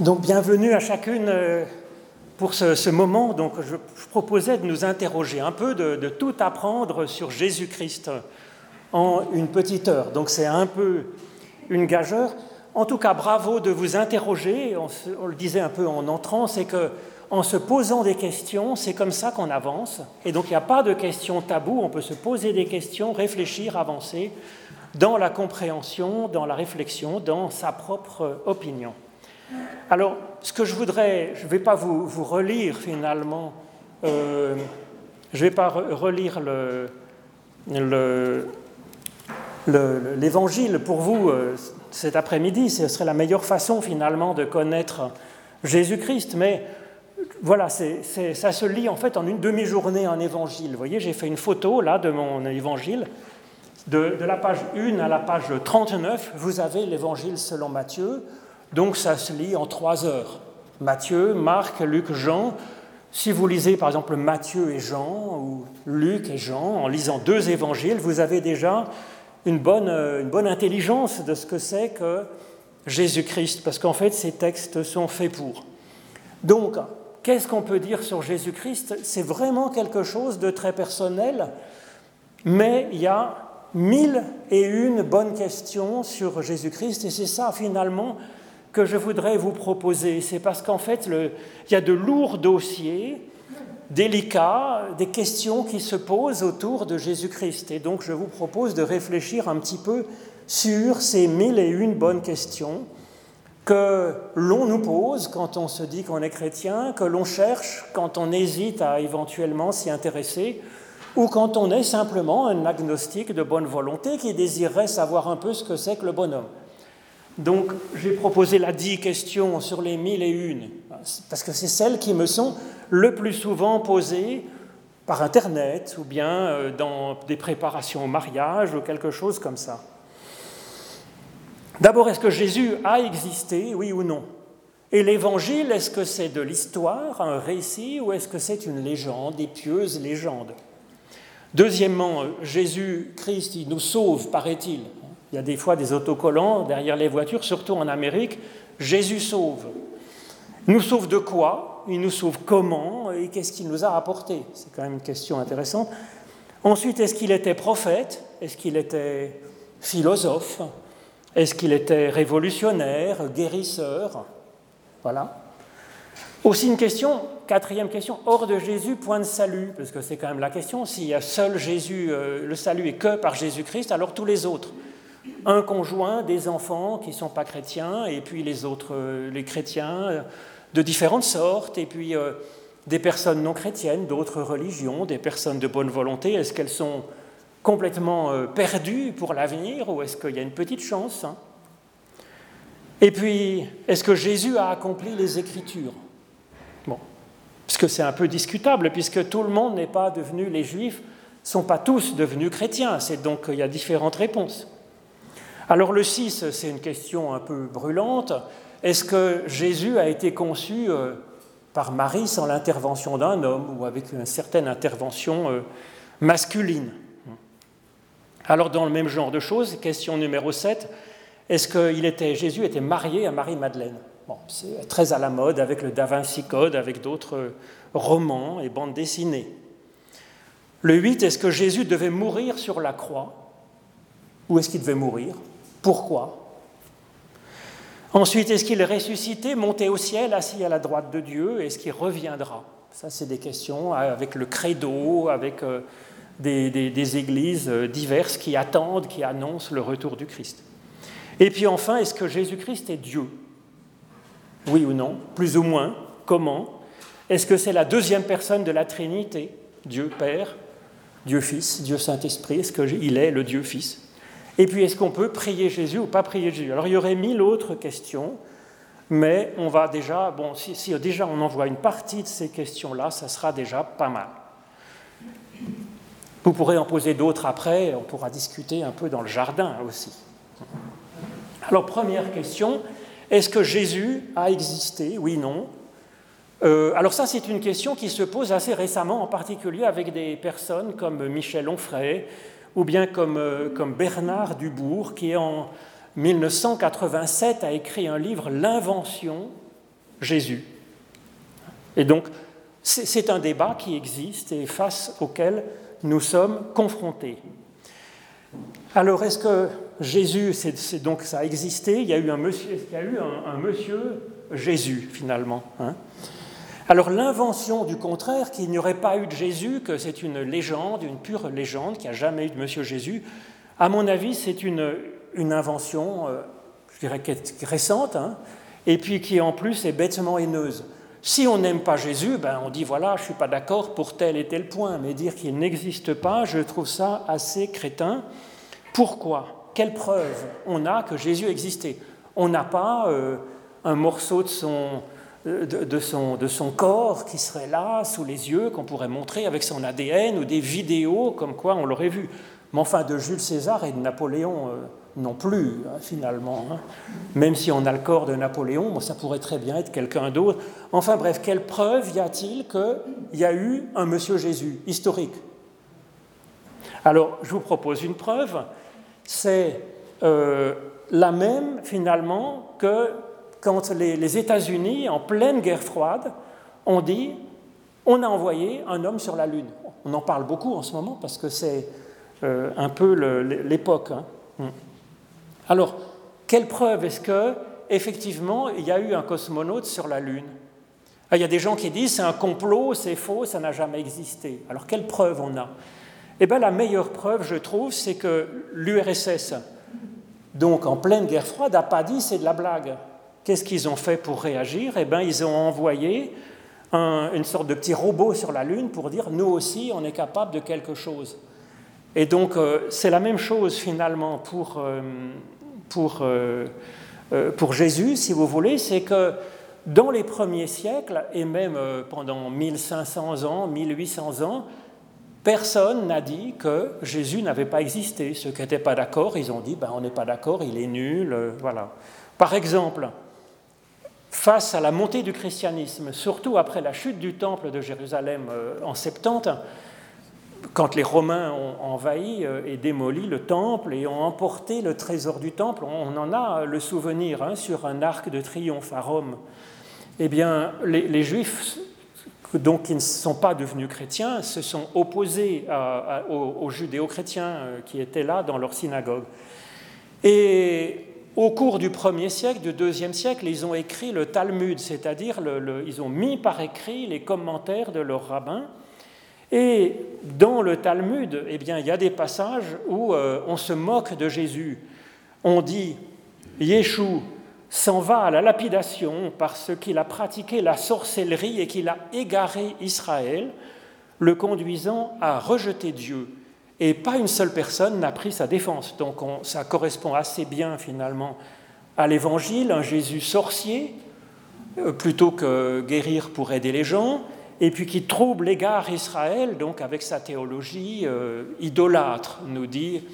Donc bienvenue à chacune euh, pour ce, moment. Donc je, proposais de nous interroger un peu, de, tout apprendre sur Jésus-Christ en une petite heure. Donc c'est un peu une gageure. En tout cas, bravo de vous interroger. On, le disait un peu en entrant, c'est que en se posant des questions, c'est comme ça qu'on avance. Et donc il n'y a pas de questions taboues. On peut se poser des questions, réfléchir, avancer dans la compréhension, dans la réflexion, dans sa propre opinion. Alors, ce que je voudrais, je ne vais pas vous, relire finalement, euh, je ne vais pas relire l'évangile pour vous euh, cet après-midi, ce serait la meilleure façon finalement de connaître Jésus-Christ, mais voilà, ça se lit en fait en une demi-journée un évangile. Vous voyez, j'ai fait une photo là de mon évangile. De, de, la page 1 à la page 39, vous avez l'évangile selon Matthieu. Donc ça se lit en trois heures. Matthieu, Marc, Luc, Jean. Si vous lisez par exemple Matthieu et Jean, ou Luc et Jean, en lisant deux évangiles, vous avez déjà une bonne, une bonne intelligence de ce que c'est que Jésus-Christ, parce qu'en fait ces textes sont faits pour. Donc, qu'est-ce qu'on peut dire sur Jésus-Christ? C'est vraiment quelque chose de très personnel, mais il y a mille et une bonnes questions sur Jésus-Christ, et c'est ça finalement que je voudrais vous proposer. C'est parce qu'en fait, il y a de lourds dossiers délicats, des questions qui se posent autour de Jésus-Christ. Et donc, je vous propose de réfléchir un petit peu sur ces mille et une bonnes questions que l'on nous pose quand on se dit qu'on est chrétien, que l'on cherche quand on hésite à éventuellement s'y intéresser, ou quand on est simplement un agnostique de bonne volonté qui désirerait savoir un peu ce que c'est que le bonhomme. Donc j'ai proposé la dix questions sur les mille et une, parce que c'est celles qui me sont le plus souvent posées par Internet ou bien euh, dans des préparations au mariage ou quelque chose comme ça. D'abord, est-ce que Jésus a existé, oui ou non? Et l'Évangile, est-ce que c'est de l'histoire, un récit, ou est-ce que c'est une légende, des pieuses légendes? Deuxièmement, Jésus-Christ, il nous sauve, paraît-il. Il y a des fois des autocollants derrière les voitures, surtout en Amérique. Jésus sauve. Nous sauve de quoi? Il nous sauve comment? Et qu'est-ce qu'il nous a apporté? C'est quand même une question intéressante. Ensuite, est-ce qu'il était prophète? Est-ce qu'il était philosophe? Est-ce qu'il était révolutionnaire, guérisseur? Voilà. Aussi une question, quatrième question, hors de Jésus, point de salut, parce que c'est quand même la question, s'il y seul Jésus, euh, le salut est que par Jésus-Christ, alors tous les autres un conjoint, des enfants qui ne sont pas chrétiens, et puis les autres, euh, les chrétiens euh, de différentes sortes, et puis euh, des personnes non chrétiennes, d'autres religions, des personnes de bonne volonté. Est-ce qu'elles sont complètement perdues pour l'avenir ou est-ce qu'il y a une petite chance hein? Et puis, est-ce que Jésus a accompli les Écritures? Bon, parce c'est un peu discutable, puisque tout le monde n'est pas devenu, les Juifs ne sont pas tous devenus chrétiens, c'est donc il y a différentes réponses. Alors le 6, c'est une question un peu brûlante. Est-ce que Jésus a été conçu euh, par Marie sans l'intervention d'un homme ou avec une certaine intervention euh, masculine? Alors dans le même genre de choses, question numéro 7, est-ce que Jésus était marié à Marie-Madeleine? C'est très à la mode avec le Da Vinci Code, avec d'autres romans et bandes dessinées. Le 8, est-ce que Jésus devait mourir sur la croix ou est-ce qu'il devait mourir? Pourquoi? Ensuite, est-ce qu'il est ressuscité, monté au ciel, assis à la droite de Dieu Est-ce qu'il reviendra? Ça, c'est des questions avec le credo, avec euh, des, églises euh, diverses qui attendent, qui annoncent le retour du Christ. Et puis enfin, est-ce que Jésus-Christ est Dieu? Oui ou non? Plus ou moins. Comment? Est-ce que c'est la deuxième personne de la Trinité? Dieu Père, Dieu Fils, Dieu Saint-Esprit? Est-ce qu'il est le Dieu Fils? Et puis, est-ce qu'on peut prier Jésus ou pas prier Jésus? Alors, il y aurait mille autres questions, mais on va déjà, bon, si, déjà on envoie une partie de ces questions-là, ça sera déjà pas mal. Vous pourrez en poser d'autres après, on pourra discuter un peu dans le jardin aussi. Alors, première question, est-ce que Jésus a existé? Oui, non. Euh, alors ça, c'est une question qui se pose assez récemment, en particulier avec des personnes comme Michel Onfray, ou bien euh, comme, Bernard Dubourg, qui en 1987 a écrit un livre, L'invention Jésus. Et donc, c'est un débat qui existe et face auquel nous sommes confrontés. Alors, est-ce que Jésus, donc ça a existé? Il y a eu un monsieur, y a eu un, monsieur Jésus finalement. Hein Alors, l'invention du contraire, qu'il n'y aurait pas eu de Jésus, que c'est une légende, une pure légende, qu'il n'y a jamais eu de Monsieur Jésus, à mon avis, c'est une, une, invention, euh, je dirais, récente, hein, et puis qui en plus est bêtement haineuse. Si on n'aime pas Jésus, ben on dit voilà, je ne suis pas d'accord pour tel et tel point, mais dire qu'il n'existe pas, je trouve ça assez crétin. Pourquoi? Quelle preuve on a que Jésus existait? On n'a pas euh, un morceau de son, de, son, de son corps qui serait là, sous les yeux, qu'on pourrait montrer avec son ADN, ou des vidéos comme quoi on l'aurait vu. Mais enfin, de Jules César et de Napoléon. Euh, non plus, hein, finalement. Hein. Même si on a le corps de Napoléon, ça pourrait très bien être quelqu'un d'autre. Enfin bref, quelle preuve y a-t-il qu'il y a eu un Monsieur Jésus historique? Alors, je vous propose une preuve. C'est euh, la même, finalement, que quand les, États-Unis, en pleine guerre froide, ont dit on a envoyé un homme sur la Lune. On en parle beaucoup en ce moment parce que c'est euh, un peu l'époque. Hein. Hmm. Alors, quelle preuve est-ce que, effectivement, il y a eu un cosmonaute sur la Lune? Ah, Il y a des gens qui disent c'est un complot, c'est faux, ça n'a jamais existé. Alors, quelle preuve on a? Eh bien, la meilleure preuve, je trouve, c'est que l'URSS, donc en pleine guerre froide, n'a pas dit c'est de la blague. Qu'est-ce qu'ils ont fait pour réagir? Eh bien, ils ont envoyé une sorte de petit robot sur la Lune pour dire nous aussi, on est capable de quelque chose. Et donc, euh, c'est la même chose finalement pour, euh, pour, euh, pour Jésus, si vous voulez, c'est que dans les premiers siècles, et même pendant 1500 ans, 1800 ans, personne n'a dit que Jésus n'avait pas existé. Ceux qui n'étaient pas d'accord, ils ont dit, ben, on n'est pas d'accord, il est nul, voilà. Par exemple, face à la montée du christianisme, surtout après la chute du temple de Jérusalem en 70, quand les Romains ont envahi euh, et démoli le temple et ont emporté le trésor du temple, on en a le souvenir hein, sur un arc de triomphe à Rome. Eh bien, les, Juifs, donc qui ne sont pas devenus chrétiens, se sont opposés aux, judéo-chrétiens euh, qui étaient là dans leur synagogue. Et au cours du 1er siècle, du 2e siècle, ils ont écrit le Talmud, c'est-à-dire ils ont mis par écrit les commentaires de leurs rabbins et dans le Talmud, eh bien, il y a des passages où euh, on se moque de Jésus. On dit Yeshua s'en va à la lapidation parce qu'il a pratiqué la sorcellerie et qu'il a égaré Israël, le conduisant à rejeter Dieu. Et pas une seule personne n'a pris sa défense. Donc ça correspond assez bien finalement à l'évangile, un Jésus sorcier, euh, plutôt que guérir pour aider les gens, et puis qui trouble l'égard Israël, donc avec sa théologie euh, idolâtre, nous dit,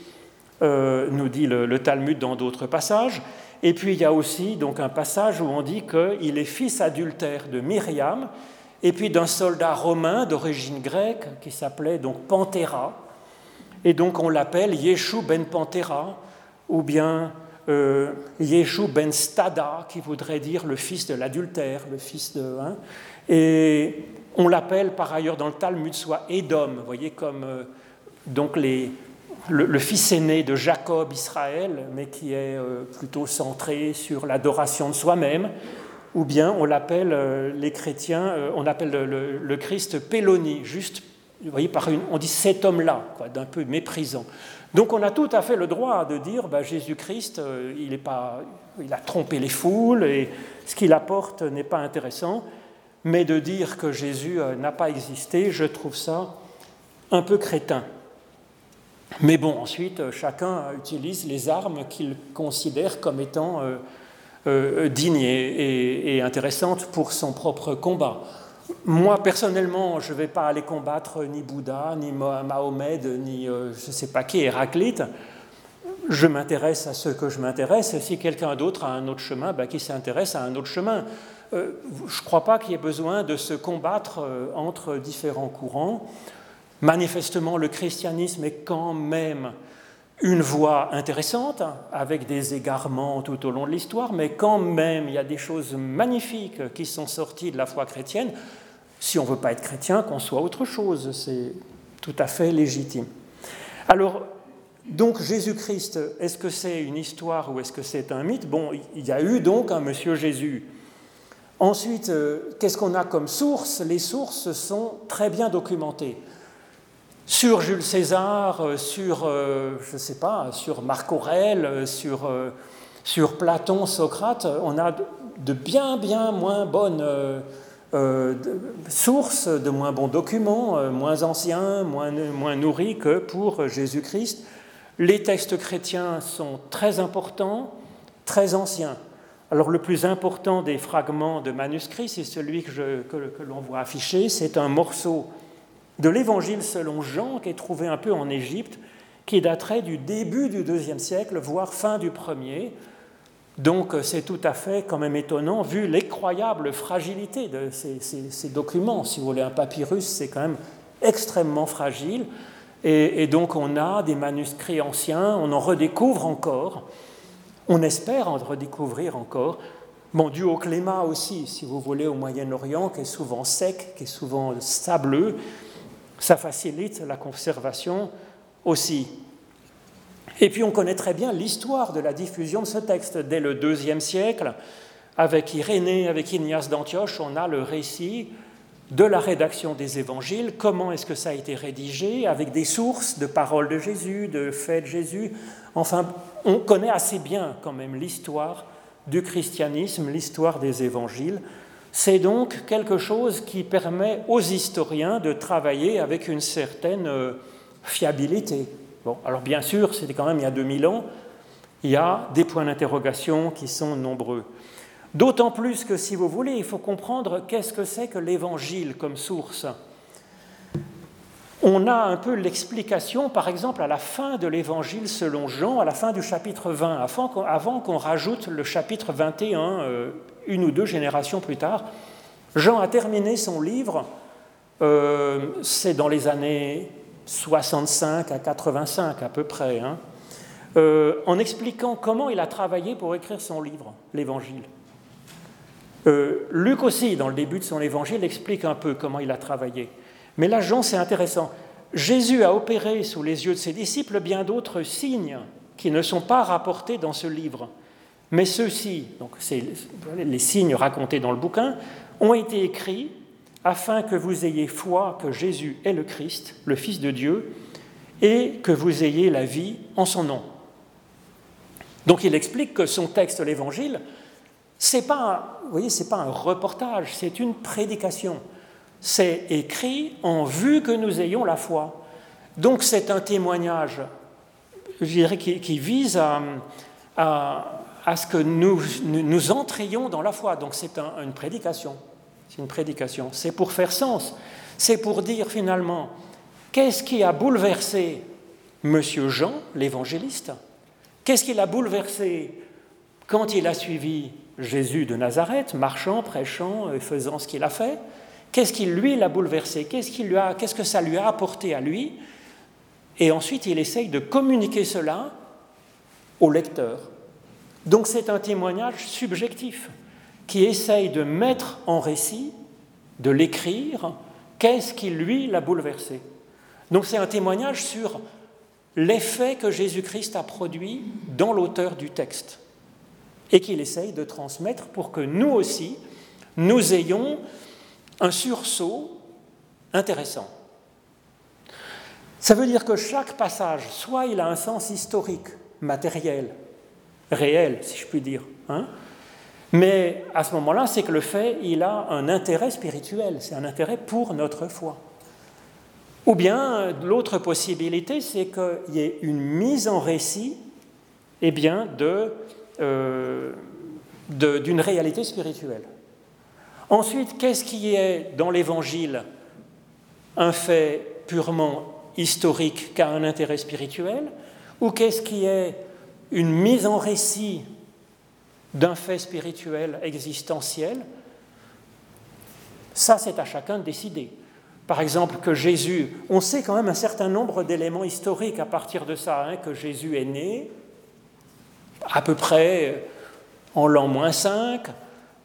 euh, nous dit le, Talmud dans d'autres passages. Et puis il y a aussi donc un passage où on dit qu'il est fils adultère de Myriam, et puis d'un soldat romain d'origine grecque qui s'appelait donc Panthéra, et donc on l'appelle Yeshua ben Panthéra, ou bien euh, Yeshua ben Stada, qui voudrait dire le fils de l'adultère, le fils de. Hein, et on l'appelle par ailleurs dans le Talmud soit Edom, vous voyez, comme euh, donc les, le, fils aîné de Jacob, Israël, mais qui est euh, plutôt centré sur l'adoration de soi-même, ou bien on l'appelle, euh, les chrétiens, on appelle le, Christ Péloni, juste, vous voyez, on dit cet homme-là, d'un peu méprisant. Donc on a tout à fait le droit de dire, bah, Jésus-Christ, il, pas, il a trompé les foules, et ce qu'il apporte n'est pas intéressant mais de dire que Jésus euh, n'a pas existé, je trouve ça un peu crétin. Mais bon, ensuite, euh, chacun utilise les armes qu'il considère comme étant euh, dignes et, intéressantes pour son propre combat. Moi, personnellement, je ne vais pas aller combattre ni Bouddha, ni Mahomet, ni je ne sais pas qui, Héraclite. Je m'intéresse à ce que je m'intéresse. Si quelqu'un d'autre a un autre chemin, bah, qui s'intéresse à un autre chemin. Euh, je ne crois pas qu'il y ait besoin de se combattre euh, entre différents courants. Manifestement, le christianisme est quand même une voie intéressante, avec des égarements tout au long de l'histoire, mais quand même, il y a des choses magnifiques qui sont sorties de la foi chrétienne. Si on ne veut pas être chrétien, qu'on soit autre chose, c'est tout à fait légitime. Alors, donc Jésus-Christ, est-ce que c'est une histoire ou est-ce que c'est un mythe? Bon, il y a eu donc un Monsieur Jésus. Ensuite, euh, qu'est-ce qu'on a comme source? Les sources sont très bien documentées sur Jules César, euh, sur, euh, je ne sais pas, sur Marc Aurèle, sur, sur Platon, Socrate, on a de bien, bien moins bonnes sources, de moins bons documents, moins anciens, moins, moins nourris que pour Jésus-Christ. Les textes chrétiens sont très importants, très anciens. Alors le plus important des fragments de manuscrits, c'est celui que, que l'on voit affiché, c'est un morceau de l'évangile selon Jean, qui est trouvé un peu en Égypte, qui daterait du début du deuxième siècle, voire fin du premier. Donc c'est tout à fait quand même étonnant, vu l'incroyable fragilité de ces, documents. Si vous voulez, un papyrus, c'est quand même extrêmement fragile. Et, et, donc on a des manuscrits anciens, on en redécouvre encore, on espère en redécouvrir encore. Bon, dû au climat aussi, si vous voulez, au Moyen-Orient, qui est souvent sec, qui est souvent sableux, ça facilite la conservation aussi. Et puis on connaît très bien l'histoire de la diffusion de ce texte. Dès le deuxième siècle, avec Irénée, avec Ignace d'Antioche, on a le récit de la rédaction des évangiles, comment est-ce que ça a été rédigé, avec des sources de paroles de Jésus, de faits de Jésus. Enfin, on connaît assez bien quand même l'histoire du christianisme, l'histoire des évangiles. C'est donc quelque chose qui permet aux historiens de travailler avec une certaine euh, fiabilité. Bon, alors bien sûr, c'était quand même il y a 2000 ans, il y a des points d'interrogation qui sont nombreux. D'autant plus que, si vous voulez, il faut comprendre qu'est-ce que c'est que l'évangile comme source. On a un peu l'explication, par exemple, à la fin de l'évangile selon Jean, à la fin du chapitre 20, avant qu'on rajoute le chapitre 21, une ou deux générations plus tard, Jean a terminé son livre, euh, c'est dans les années 65 à 85 à peu près, hein, euh, en expliquant comment il a travaillé pour écrire son livre, l'Évangile. Euh, Luc aussi, dans le début de son Évangile, explique un peu comment il a travaillé. Mais là, Jean, c'est intéressant. Jésus a opéré sous les yeux de ses disciples bien d'autres signes qui ne sont pas rapportés dans ce livre. Mais ceux-ci, donc c'est les signes racontés dans le bouquin, ont été écrits afin que vous ayez foi que Jésus est le Christ, le Fils de Dieu, et que vous ayez la vie en son nom. Donc il explique que son texte, l'Évangile, c'est pas, pas un reportage, c'est une prédication. C'est écrit en vue que nous ayons la foi. Donc c'est un témoignage, je dirais, qui, vise à à ce que nous, nous entrions dans la foi. Donc c'est une prédication. Prédication. C'est pour faire sens. C'est pour dire finalement, qu'est-ce qui a bouleversé Monsieur Jean, l'évangéliste? Qu'est-ce qui l'a bouleversé quand il a suivi Jésus de Nazareth, marchant, prêchant, et faisant ce qu'il a fait? Qu'est-ce qui lui l'a bouleversé? Qu'est-ce qu'est-ce que ça lui a apporté à lui? Et ensuite, il essaye de communiquer cela au lecteur. Donc c'est un témoignage subjectif qui essaye de mettre en récit, de l'écrire, qu'est-ce qui lui l'a bouleversé. Donc c'est un témoignage sur l'effet que Jésus-Christ a produit dans l'auteur du texte et qu'il essaye de transmettre pour que nous aussi, nous ayons un sursaut intéressant. Ça veut dire que chaque passage, soit il a un sens historique, matériel, réel, si je puis dire. Hein. Mais à ce moment-là, c'est que le fait, il a un intérêt spirituel, c'est un intérêt pour notre foi. Ou bien, l'autre possibilité, c'est qu'il y ait une mise en récit eh bien, euh, d'une réalité spirituelle. Ensuite, qu'est-ce qui est dans l'Évangile un fait purement historique qui a un intérêt spirituel Ou qu'est-ce qui est une mise en récit d'un fait spirituel existentiel, ça c'est à chacun de décider. par exemple, que Jésus, on sait quand même un certain nombre d'éléments historiques à partir de ça, hein, que Jésus est né à peu près en l'an moins 5,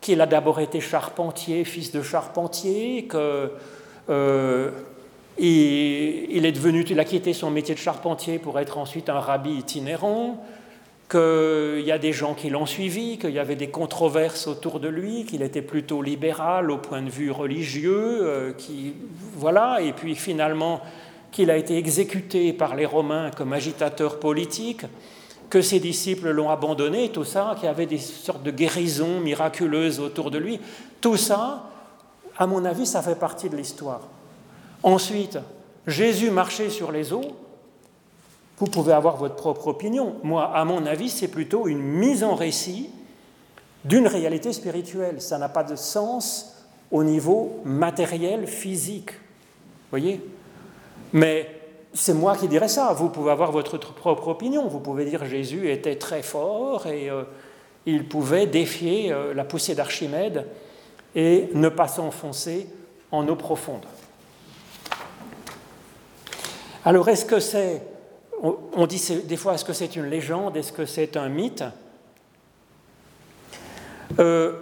qu'il a d'abord été charpentier, fils de charpentier, que euh, il, est devenu, il a quitté son métier de charpentier pour être ensuite un rabbi itinérant, qu'il y a des gens qui l'ont suivi, qu'il y avait des controverses autour de lui, qu'il était plutôt libéral au point de vue religieux, euh, qui, voilà, et puis finalement qu'il a été exécuté par les Romains comme agitateur politique, que ses disciples l'ont abandonné, tout ça, qu'il y avait des sortes de guérisons miraculeuses autour de lui, tout ça, à mon avis, ça fait partie de l'histoire. Ensuite, Jésus marchait sur les eaux, vous pouvez avoir votre propre opinion. Moi, à mon avis, c'est plutôt une mise en récit d'une réalité spirituelle. Ça n'a pas de sens au niveau matériel, physique. Voyez? Mais c'est moi qui dirais ça. Vous pouvez avoir votre propre opinion. Vous pouvez dire Jésus était très fort et euh, il pouvait défier euh, la poussée d'Archimède et ne pas s'enfoncer en eau profonde. Alors, est-ce que c'est on dit des fois, est-ce que c'est une légende, est-ce que c'est un mythe? Euh,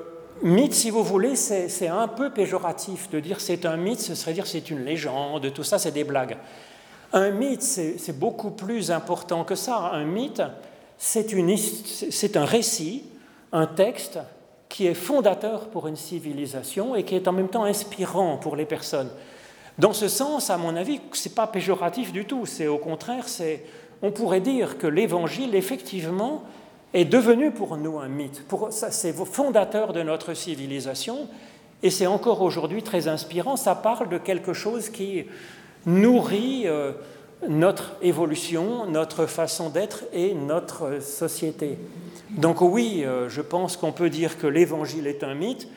Mythe, si vous voulez, c'est un peu péjoratif de dire c'est un mythe, ce serait dire c'est une légende, tout ça, c'est des blagues. Un mythe, c'est beaucoup plus important que ça. Un mythe, c'est un récit, un texte qui est fondateur pour une civilisation et qui est en même temps inspirant pour les personnes. Dans ce sens, à mon avis, ce n'est pas péjoratif du tout, c'est au contraire, c'est, on pourrait dire que l'Évangile, effectivement, est devenu pour nous un mythe. c'est fondateur de notre civilisation, et c'est encore aujourd'hui très inspirant. Ça parle de quelque chose qui nourrit euh, notre évolution, notre façon d'être et notre société. Donc oui, euh, je pense qu'on peut dire que l'Évangile est un mythe,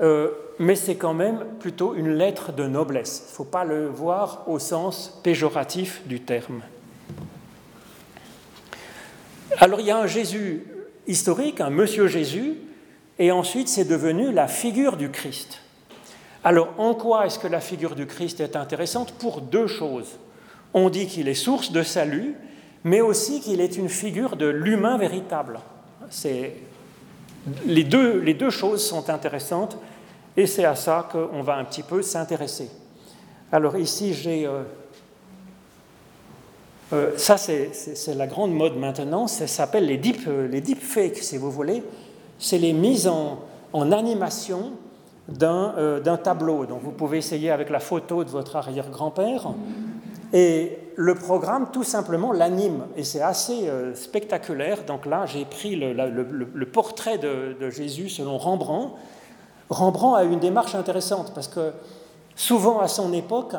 euh, mais c'est quand même plutôt une lettre de noblesse. Il ne faut pas le voir au sens péjoratif du terme. Alors il y a un Jésus historique, un Monsieur Jésus, et ensuite c'est devenu la figure du Christ. Alors en quoi est-ce que la figure du Christ est intéressante? Pour deux choses. On dit qu'il est source de salut, mais aussi qu'il est une figure de l'humain véritable. Les deux, choses sont intéressantes et c'est à ça qu'on va un petit peu s'intéresser. Alors ici, j'ai... Euh, euh, ça, c'est la grande mode maintenant, ça s'appelle les, deep, euh, les deepfakes, si vous voulez. C'est les mises en, animation d'un tableau. Donc vous pouvez essayer avec la photo de votre arrière-grand-père. Et le programme, tout simplement, l'anime. Et c'est assez spectaculaire. Donc là, j'ai pris le, portrait de, Jésus selon Rembrandt. Rembrandt a une démarche intéressante parce que souvent à son époque,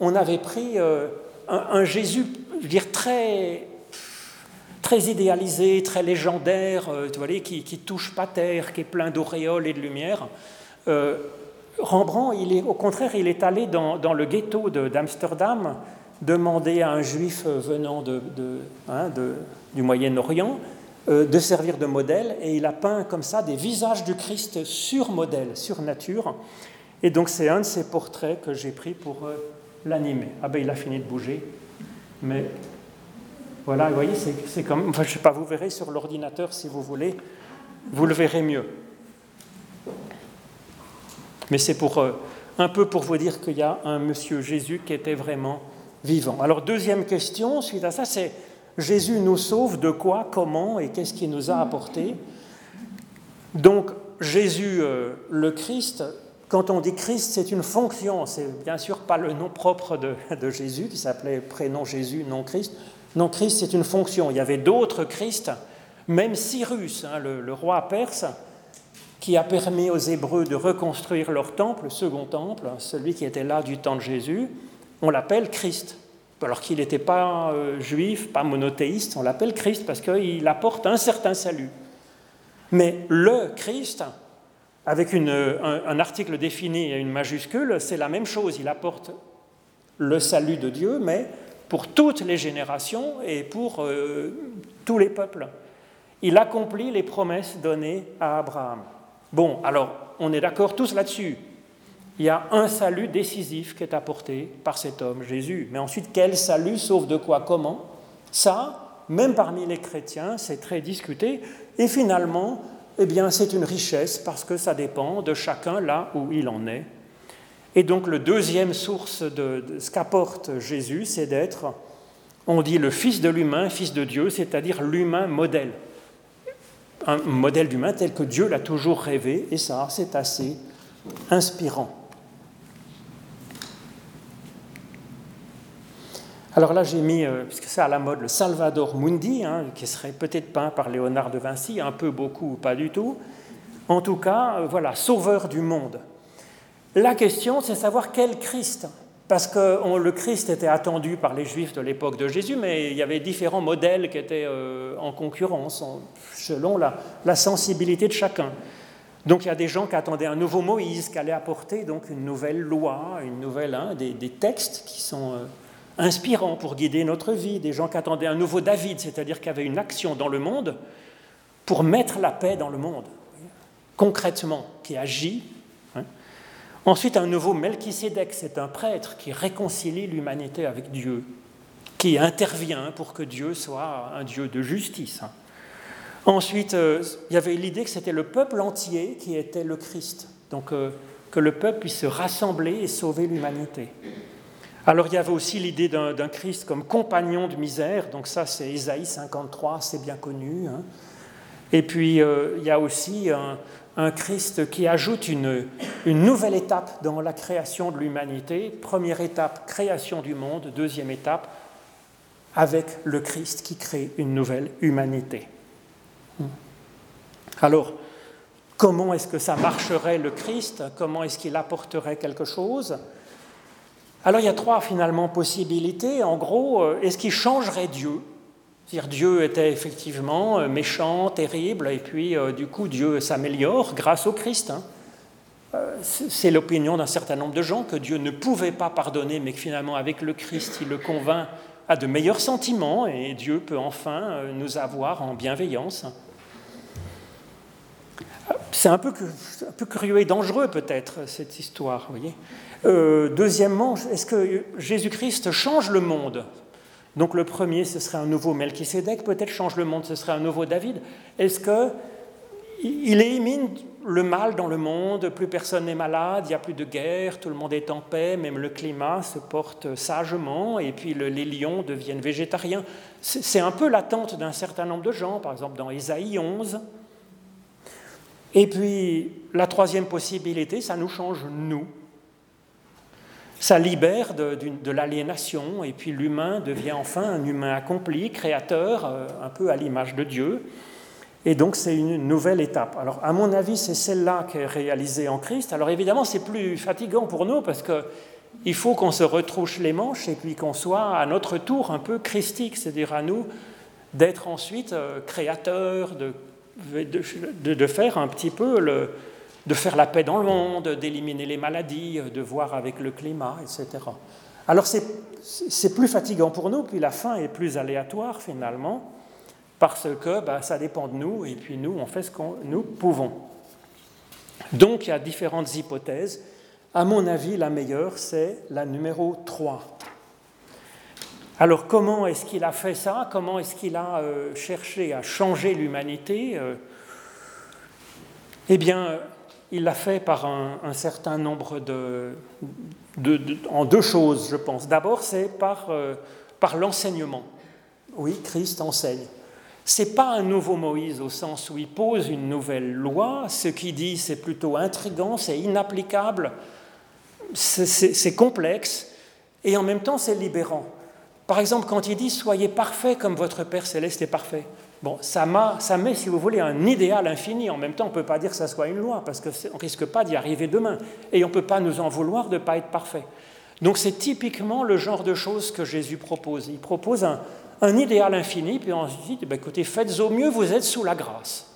on avait pris euh, un, Jésus, dire, très, très idéalisé, très légendaire, euh, qui, qui touche pas terre, qui est plein d'auréoles et de lumière. Euh, Rembrandt, au contraire, il est allé dans, le ghetto d'Amsterdam demander à un juif venant hein, du Moyen-Orient de servir de modèle, et il a peint comme ça des visages du Christ sur modèle, sur nature. Et donc c'est un de ces portraits que j'ai pris pour euh, l'animer. Ah ben il a fini de bouger, mais voilà, vous voyez, c'est comme, enfin, je sais pas, vous verrez sur l'ordinateur si vous voulez, vous le verrez mieux. Mais c'est pour euh, un peu pour vous dire qu'il y a un Monsieur Jésus qui était vraiment vivant. Alors deuxième question suite à ça, c'est Jésus nous sauve de quoi, comment et qu'est-ce qu'il nous a apporté. Donc Jésus, euh, le Christ, quand on dit Christ, c'est une fonction, c'est bien sûr pas le nom propre de, Jésus qui s'appelait prénom Jésus, non Christ. Non, Christ, c'est une fonction. Il y avait d'autres Christ, même Cyrus, hein, le, roi perse, qui a permis aux Hébreux de reconstruire leur temple, le second temple, celui qui était là du temps de Jésus, on l'appelle Christ alors qu'il n'était pas euh, juif, pas monothéiste, on l'appelle Christ parce qu'il apporte un certain salut. Mais le Christ, avec un, article défini et une majuscule, c'est la même chose. Il apporte le salut de Dieu, mais pour toutes les générations et pour euh, tous les peuples. Il accomplit les promesses données à Abraham. Bon, alors, on est d'accord tous là-dessus. Il y a un salut décisif qui est apporté par cet homme, Jésus. Mais ensuite, quel salut, sauf de quoi, comment? Ça, même parmi les chrétiens, c'est très discuté. Et finalement, eh bien, c'est une richesse parce que ça dépend de chacun là où il en est. Et donc, le deuxième source de, ce qu'apporte Jésus, c'est d'être, on dit, le Fils de l'humain, Fils de Dieu, c'est-à-dire l'humain modèle. Un modèle d'humain tel que Dieu l'a toujours rêvé, et ça, c'est assez inspirant. Alors là, j'ai mis, euh, puisque c'est à la mode, le Salvador Mundi, hein, qui serait peut-être peint par Léonard de Vinci, un peu, beaucoup ou pas du tout. En tout cas, euh, voilà, sauveur du monde. La question, c'est savoir quel Christ. Parce que le Christ était attendu par les Juifs de l'époque de Jésus, mais il y avait différents modèles qui étaient euh, en concurrence, selon la, sensibilité de chacun. Donc il y a des gens qui attendaient un nouveau Moïse, qui allait apporter donc une nouvelle loi, une nouvelle, hein, des, textes qui sont inspirants pour guider notre vie, des gens qui attendaient un nouveau David, c'est-à-dire qu'il y avait une action dans le monde pour mettre la paix dans le monde, concrètement, qui agit. Hein. Ensuite, un nouveau Melchisédek, c'est un prêtre qui réconcilie l'humanité avec Dieu, qui intervient pour que Dieu soit un Dieu de justice. Hein. Ensuite, euh, il y avait l'idée que c'était le peuple entier qui était le Christ, donc euh, que le peuple puisse se rassembler et sauver l'humanité. Alors il y avait aussi l'idée d'un Christ comme compagnon de misère, donc ça c'est Ésaïe 53, c'est bien connu. Hein. Et puis euh, il y a aussi un, Christ qui ajoute une, une, nouvelle étape dans la création de l'humanité. Première étape, création du monde. Deuxième étape, avec le Christ qui crée une nouvelle humanité. Alors, comment est-ce que ça marcherait le Christ? Comment est-ce qu'il apporterait quelque chose? Alors il y a trois finalement possibilités. En gros, euh, est-ce qu'il changerait Dieu? C'est-à-dire Dieu était effectivement euh, méchant, terrible, et puis euh, du coup Dieu s'améliore grâce au Christ. Hein. C'est l'opinion d'un certain nombre de gens que Dieu ne pouvait pas pardonner, mais que finalement avec le Christ, il le convainc à de meilleurs sentiments, et Dieu peut enfin nous avoir en bienveillance. C'est un peu, un peu curieux et dangereux peut-être cette histoire, vous voyez. Euh, deuxièmement, est-ce que Jésus-Christ change le monde? Donc le premier, ce serait un nouveau Melchisédek, peut-être change le monde, ce serait un nouveau David. Est-ce qu'il élimine le mal dans le monde, plus personne n'est malade, il n'y a plus de guerre, tout le monde est en paix, même le climat se porte sagement, et puis les lions deviennent végétariens. C'est un peu l'attente d'un certain nombre de gens, par exemple dans Isaïe 11. Et puis la troisième possibilité, ça nous change nous. Ça libère de, l'aliénation et puis l'humain devient enfin un humain accompli, créateur, euh, un peu à l'image de Dieu. Et donc c'est une nouvelle étape. Alors à mon avis, c'est celle-là qui est réalisée en Christ. Alors évidemment, c'est plus fatigant pour nous parce qu'il faut qu'on se retrouche les manches et puis qu'on soit à notre tour un peu christique, c'est-à-dire à nous d'être ensuite euh, créateurs, de, de, faire un petit peu le, de faire la paix dans le monde, d'éliminer les maladies, de voir avec le climat, etc. Alors c'est plus fatigant pour nous, puis la fin est plus aléatoire finalement, parce que bah, ça dépend de nous, et puis nous, on fait ce que nous pouvons. Donc il y a différentes hypothèses. À mon avis, la meilleure, c'est la numéro 3. Alors comment est-ce qu'il a fait ça? Comment est-ce qu'il a euh, cherché à changer l'humanité euh, Eh bien, il l'a fait par un, certain nombre de, en deux choses, je pense. D'abord, c'est par, euh, par l'enseignement. Oui, Christ enseigne. C'est pas un nouveau Moïse au sens où il pose une nouvelle loi. Ce qu'il dit, c'est plutôt intrigant, c'est inapplicable, c'est complexe, et en même temps, c'est libérant. Par exemple, quand il dit Soyez parfait comme votre Père céleste est parfait. Bon, ça, met, si vous voulez, un idéal infini. En même temps, on ne peut pas dire que ça soit une loi, parce qu'on ne risque pas d'y arriver demain. Et on ne peut pas nous en vouloir de ne pas être parfait. Donc c'est typiquement le genre de choses que Jésus propose. Il propose un, idéal infini, puis ensuite, eh bien, écoutez, faites au mieux, vous êtes sous la grâce.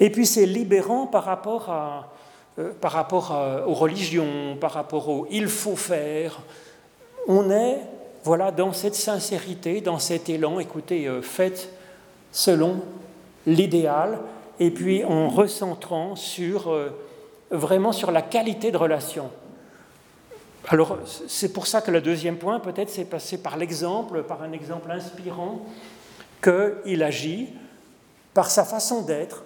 Et puis c'est libérant par rapport, à, euh, par rapport aux religions, par rapport au il faut faire. On est voilà, dans cette sincérité, dans cet élan, écoutez, euh, faites selon l'idéal, et puis en recentrant sur euh, vraiment sur la qualité de relation. Alors, c'est pour ça que le deuxième point, peut-être, c'est passé par l'exemple, par un exemple inspirant, qu'il agit par sa façon d'être.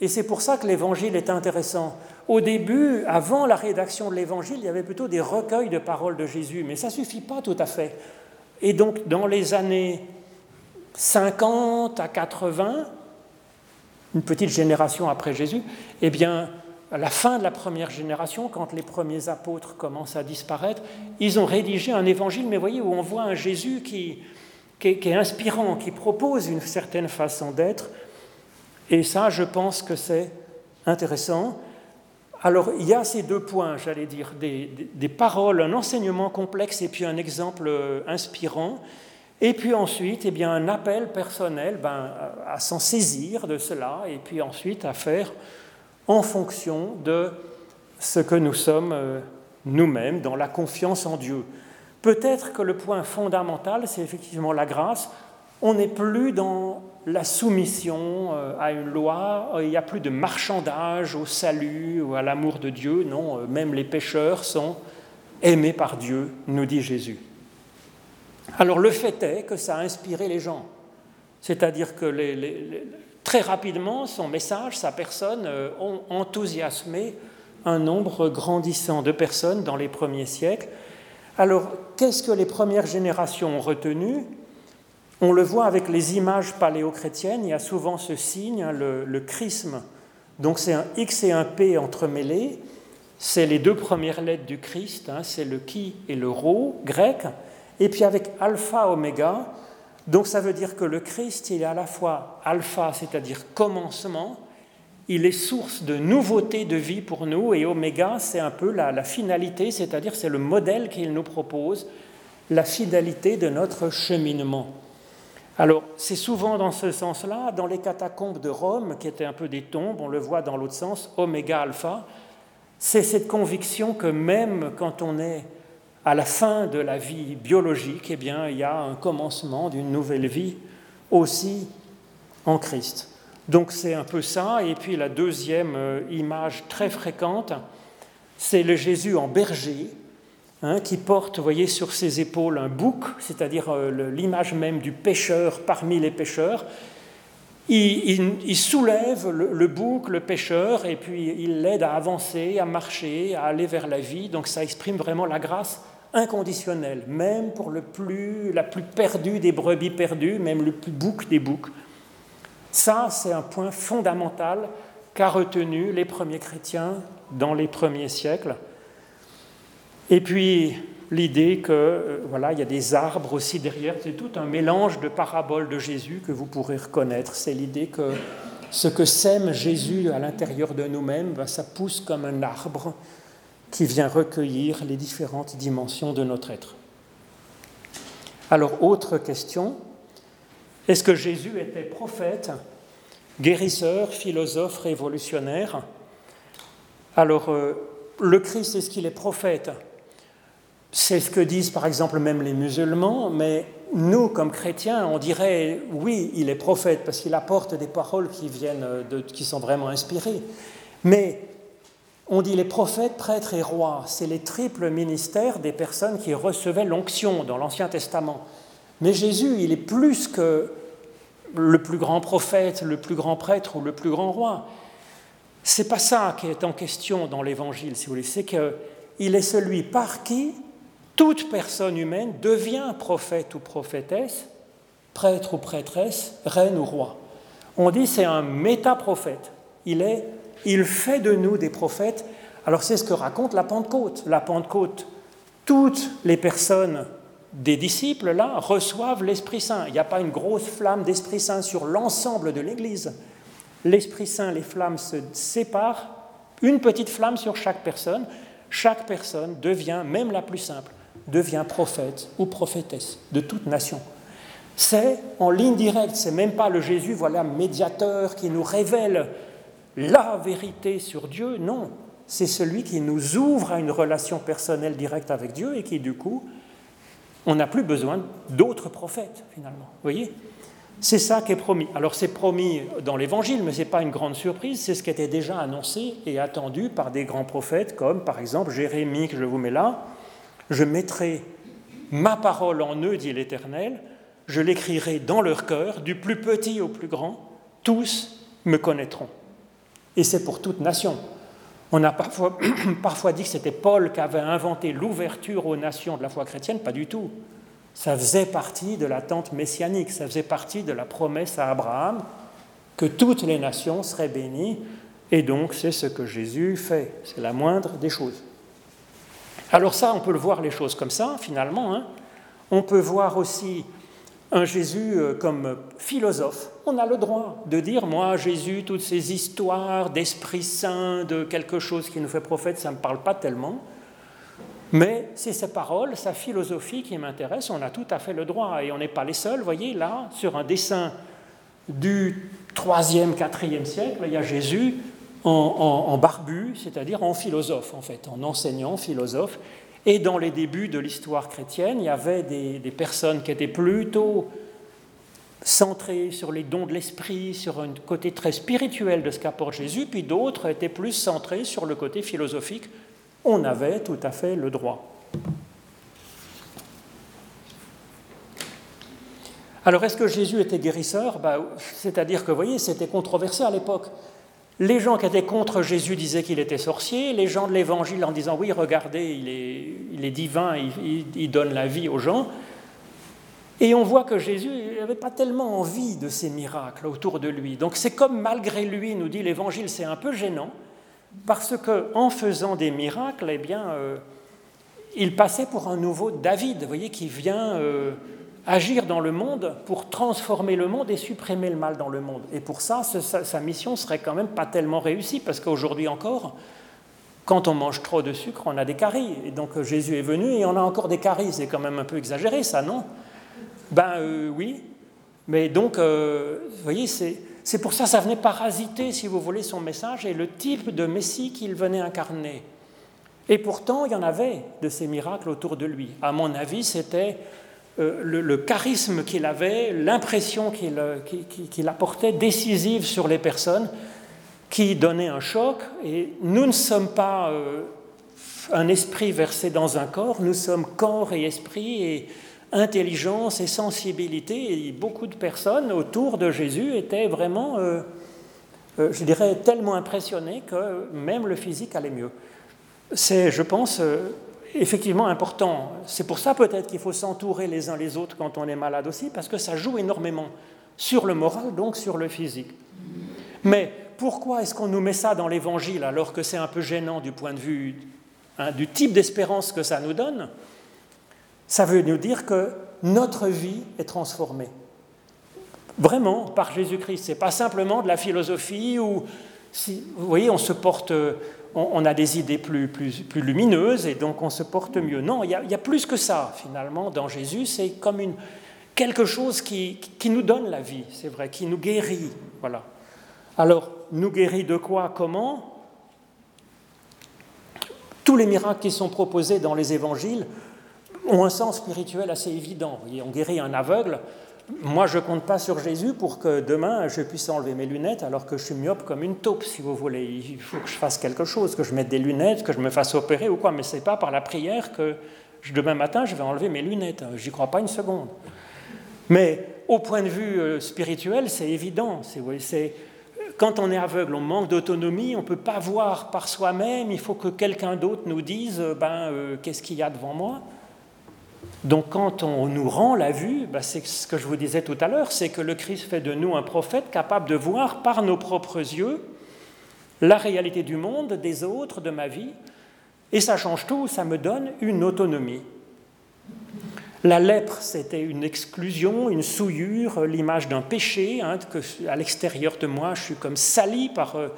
Et c'est pour ça que l'évangile est intéressant. Au début, avant la rédaction de l'évangile, il y avait plutôt des recueils de paroles de Jésus, mais ça ne suffit pas tout à fait. Et donc, dans les années 50 à 80, une petite génération après Jésus, eh bien, à la fin de la première génération, quand les premiers apôtres commencent à disparaître, ils ont rédigé un évangile, mais voyez, où on voit un Jésus qui, qui, est, inspirant, qui propose une certaine façon d'être. Et ça, je pense que c'est intéressant. Alors, il y a ces deux points, j'allais dire, des, des, paroles, un enseignement complexe et puis un exemple euh, inspirant. Et puis ensuite, eh un appel personnel ben, à s'en saisir de cela et puis ensuite à faire en fonction de ce que nous sommes euh, nous-mêmes, dans la confiance en Dieu. Peut-être que le point fondamental, c'est effectivement la grâce. On n'est plus dans la soumission euh, à une loi, il n'y a plus de marchandage au salut ou à l'amour de Dieu. Non, euh, même les pécheurs sont aimés par Dieu, nous dit Jésus. Alors le fait est que ça a inspiré les gens. C'est-à-dire que très rapidement, son message, sa personne, euh, ont enthousiasmé un nombre grandissant de personnes dans les premiers siècles. Alors, qu'est-ce que les premières générations ont retenu? On le voit avec les images paléochrétiennes, il y a souvent ce signe, hein, le, chrisme. Donc c'est un X et un P entremêlés, c'est les deux premières lettres du Christ, hein, c'est le qui et le rho grec, et puis avec alpha, oméga, donc ça veut dire que le Christ, il est à la fois alpha, c'est-à-dire commencement, il est source de nouveautés de vie pour nous, et oméga, c'est un peu la, finalité, c'est-à-dire c'est le modèle qu'il nous propose, la finalité de notre cheminement. Alors, c'est souvent dans ce sens-là, dans les catacombes de Rome, qui étaient un peu des tombes, on le voit dans l'autre sens, oméga alpha, c'est cette conviction que même quand on est à la fin de la vie biologique, eh bien, il y a un commencement d'une nouvelle vie aussi en Christ. Donc c'est un peu ça. Et puis la deuxième euh, image très fréquente, c'est le Jésus en berger, hein, qui porte, vous voyez, sur ses épaules un bouc, c'est-à-dire euh, l'image même du pêcheur parmi les pêcheurs. Il, soulève le, le, bouc, le pêcheur, et puis il l'aide à avancer, à marcher, à aller vers la vie. Donc ça exprime vraiment la grâce inconditionnel, même pour le plus, la plus perdue des brebis perdues, même le plus bouc des boucs. Ça, c'est un point fondamental qu'a retenu les premiers chrétiens dans les premiers siècles. Et puis l'idée que euh, voilà, il y a des arbres aussi derrière, c'est tout un mélange de paraboles de Jésus que vous pourrez reconnaître. C'est l'idée que ce que sème Jésus à l'intérieur de nous-mêmes, ben, ça pousse comme un arbre qui vient recueillir les différentes dimensions de notre être. Alors, autre question, est-ce que Jésus était prophète, guérisseur, philosophe, révolutionnaire? Alors, euh, le Christ, est-ce qu'il est prophète? C'est ce que disent par exemple même les musulmans, mais nous, comme chrétiens, on dirait oui, il est prophète parce qu'il apporte des paroles qui, viennent de, qui sont vraiment inspirées. Mais on dit les prophètes, prêtres et rois, c'est les triples ministères des personnes qui recevaient l'onction dans l'Ancien Testament. Mais Jésus, il est plus que le plus grand prophète, le plus grand prêtre ou le plus grand roi. C'est pas ça qui est en question dans l'Évangile, si vous voulez. C'est qu'il est celui par qui toute personne humaine devient prophète ou prophétesse, prêtre ou prêtresse, reine ou roi. On dit c'est un métaprophète. Il est il fait de nous des prophètes. Alors c'est ce que raconte la Pentecôte. La Pentecôte, toutes les personnes des disciples, là, reçoivent l'Esprit Saint. Il n'y a pas une grosse flamme d'Esprit Saint sur l'ensemble de l'Église. L'Esprit Saint, les flammes se séparent, une petite flamme sur chaque personne. Chaque personne devient, même la plus simple, devient prophète ou prophétesse de toute nation. C'est en ligne directe, c'est même pas le Jésus, voilà, médiateur qui nous révèle la vérité sur Dieu, non. C'est celui qui nous ouvre à une relation personnelle directe avec Dieu et qui, du coup, on n'a plus besoin d'autres prophètes, finalement. Vous voyez? C'est ça qui est promis. Alors c'est promis dans l'Évangile, mais ce n'est pas une grande surprise, c'est ce qui était déjà annoncé et attendu par des grands prophètes comme par exemple Jérémie que je vous mets là. Je mettrai ma parole en eux, dit l'Éternel, je l'écrirai dans leur cœur, du plus petit au plus grand, tous me connaîtront. Et c'est pour toute nation. On a parfois, dit que c'était Paul qui avait inventé l'ouverture aux nations de la foi chrétienne, pas du tout. Ça faisait partie de l'attente messianique, ça faisait partie de la promesse à Abraham que toutes les nations seraient bénies, et donc c'est ce que Jésus fait, c'est la moindre des choses. Alors ça, on peut le voir les choses comme ça, finalement. Hein. On peut voir aussi un Jésus euh, comme philosophe. On a le droit de dire, moi, Jésus, toutes ces histoires d'Esprit Saint, de quelque chose qui nous fait prophète, ça ne me parle pas tellement. Mais c'est sa parole, sa philosophie qui m'intéresse, on a tout à fait le droit. Et on n'est pas les seuls, voyez, là, sur un dessin du 3e, 4e siècle, il y a Jésus en, barbu, c'est-à-dire en philosophe, en fait, en enseignant, philosophe. Et dans les débuts de l'histoire chrétienne, il y avait des, personnes qui étaient plutôt centrées sur les dons de l'esprit, sur un côté très spirituel de ce qu'apporte Jésus, puis d'autres étaient plus centrées sur le côté philosophique on avait tout à fait le droit. Alors est-ce que Jésus était guérisseur? Bah, C'est-à-dire que, vous voyez, c'était controversé à l'époque. Les gens qui étaient contre Jésus disaient qu'il était sorcier, les gens de l'Évangile en disant oui, regardez, il est, divin, il, donne la vie aux gens. Et on voit que Jésus n'avait pas tellement envie de ces miracles autour de lui. Donc c'est comme malgré lui, nous dit l'Évangile, c'est un peu gênant, parce qu'en faisant des miracles, eh bien, euh, il passait pour un nouveau David, vous voyez, qui vient euh, agir dans le monde pour transformer le monde et supprimer le mal dans le monde. Et pour ça, sa, mission serait quand même pas tellement réussie, parce qu'aujourd'hui encore, quand on mange trop de sucre, on a des caries. Et donc Jésus est venu et on a encore des caries. C'est quand même un peu exagéré, ça, non? Ben euh, oui. Mais donc, vous voyez, c'est c'est pour ça que ça venait parasiter, si vous voulez, son message et le type de Messie qu'il venait incarner. Et pourtant, il y en avait de ces miracles autour de lui. À mon avis, c'était euh, le, charisme qu'il avait, l'impression euh, qu'il apportait décisive sur les personnes qui donnait un choc. Et nous ne sommes pas euh, un esprit versé dans un corps, nous sommes corps et esprit. Et intelligence et sensibilité. Et beaucoup de personnes autour de Jésus étaient vraiment, je dirais, tellement impressionnées que même le physique allait mieux. C'est, je pense, effectivement important. C'est pour ça peut-être qu'il faut s'entourer les uns les autres quand on est malade aussi, parce que ça joue énormément sur le moral, donc sur le physique. Mais pourquoi est-ce qu'on nous met ça dans l'Évangile alors que c'est un peu gênant du point de vue hein, du type d'espérance que ça nous donne? Ça veut nous dire que notre vie est transformée. Vraiment, par Jésus-Christ. Ce n'est pas simplement de la philosophie où, si, vous voyez, on se porte, on, a des idées plus, plus, lumineuses et donc on se porte mieux. Non, il y, a, plus que ça, finalement, dans Jésus. C'est comme une, quelque chose qui, qui nous donne la vie, c'est vrai, qui nous guérit. Voilà. Alors, nous guérit de quoi Comment? Tous les miracles qui sont proposés dans les évangiles ont un sens spirituel assez évident. on guérit un aveugle. Moi, je ne compte pas sur Jésus pour que demain je puisse enlever mes lunettes alors que je suis myope comme une taupe, si vous voulez. Il faut que je fasse quelque chose, que je mette des lunettes, que je me fasse opérer ou quoi. Mais ce n'est pas par la prière que demain matin je vais enlever mes lunettes. J'y crois pas une seconde. Mais au point de vue euh, spirituel, c'est évident. C'est, quand on est aveugle, on manque d'autonomie, on ne peut pas voir par soi-même, il faut que quelqu'un d'autre nous dise ben, euh, qu'est-ce qu'il y a devant moi? Donc quand on nous rend la vue, bah, c'est ce que je vous disais tout à l'heure, c'est que le Christ fait de nous un prophète capable de voir par nos propres yeux la réalité du monde, des autres, de ma vie, et ça change tout, ça me donne une autonomie. La lèpre, c'était une exclusion, une souillure, l'image d'un péché, hein, que à l'extérieur de moi, je suis comme sali par, euh,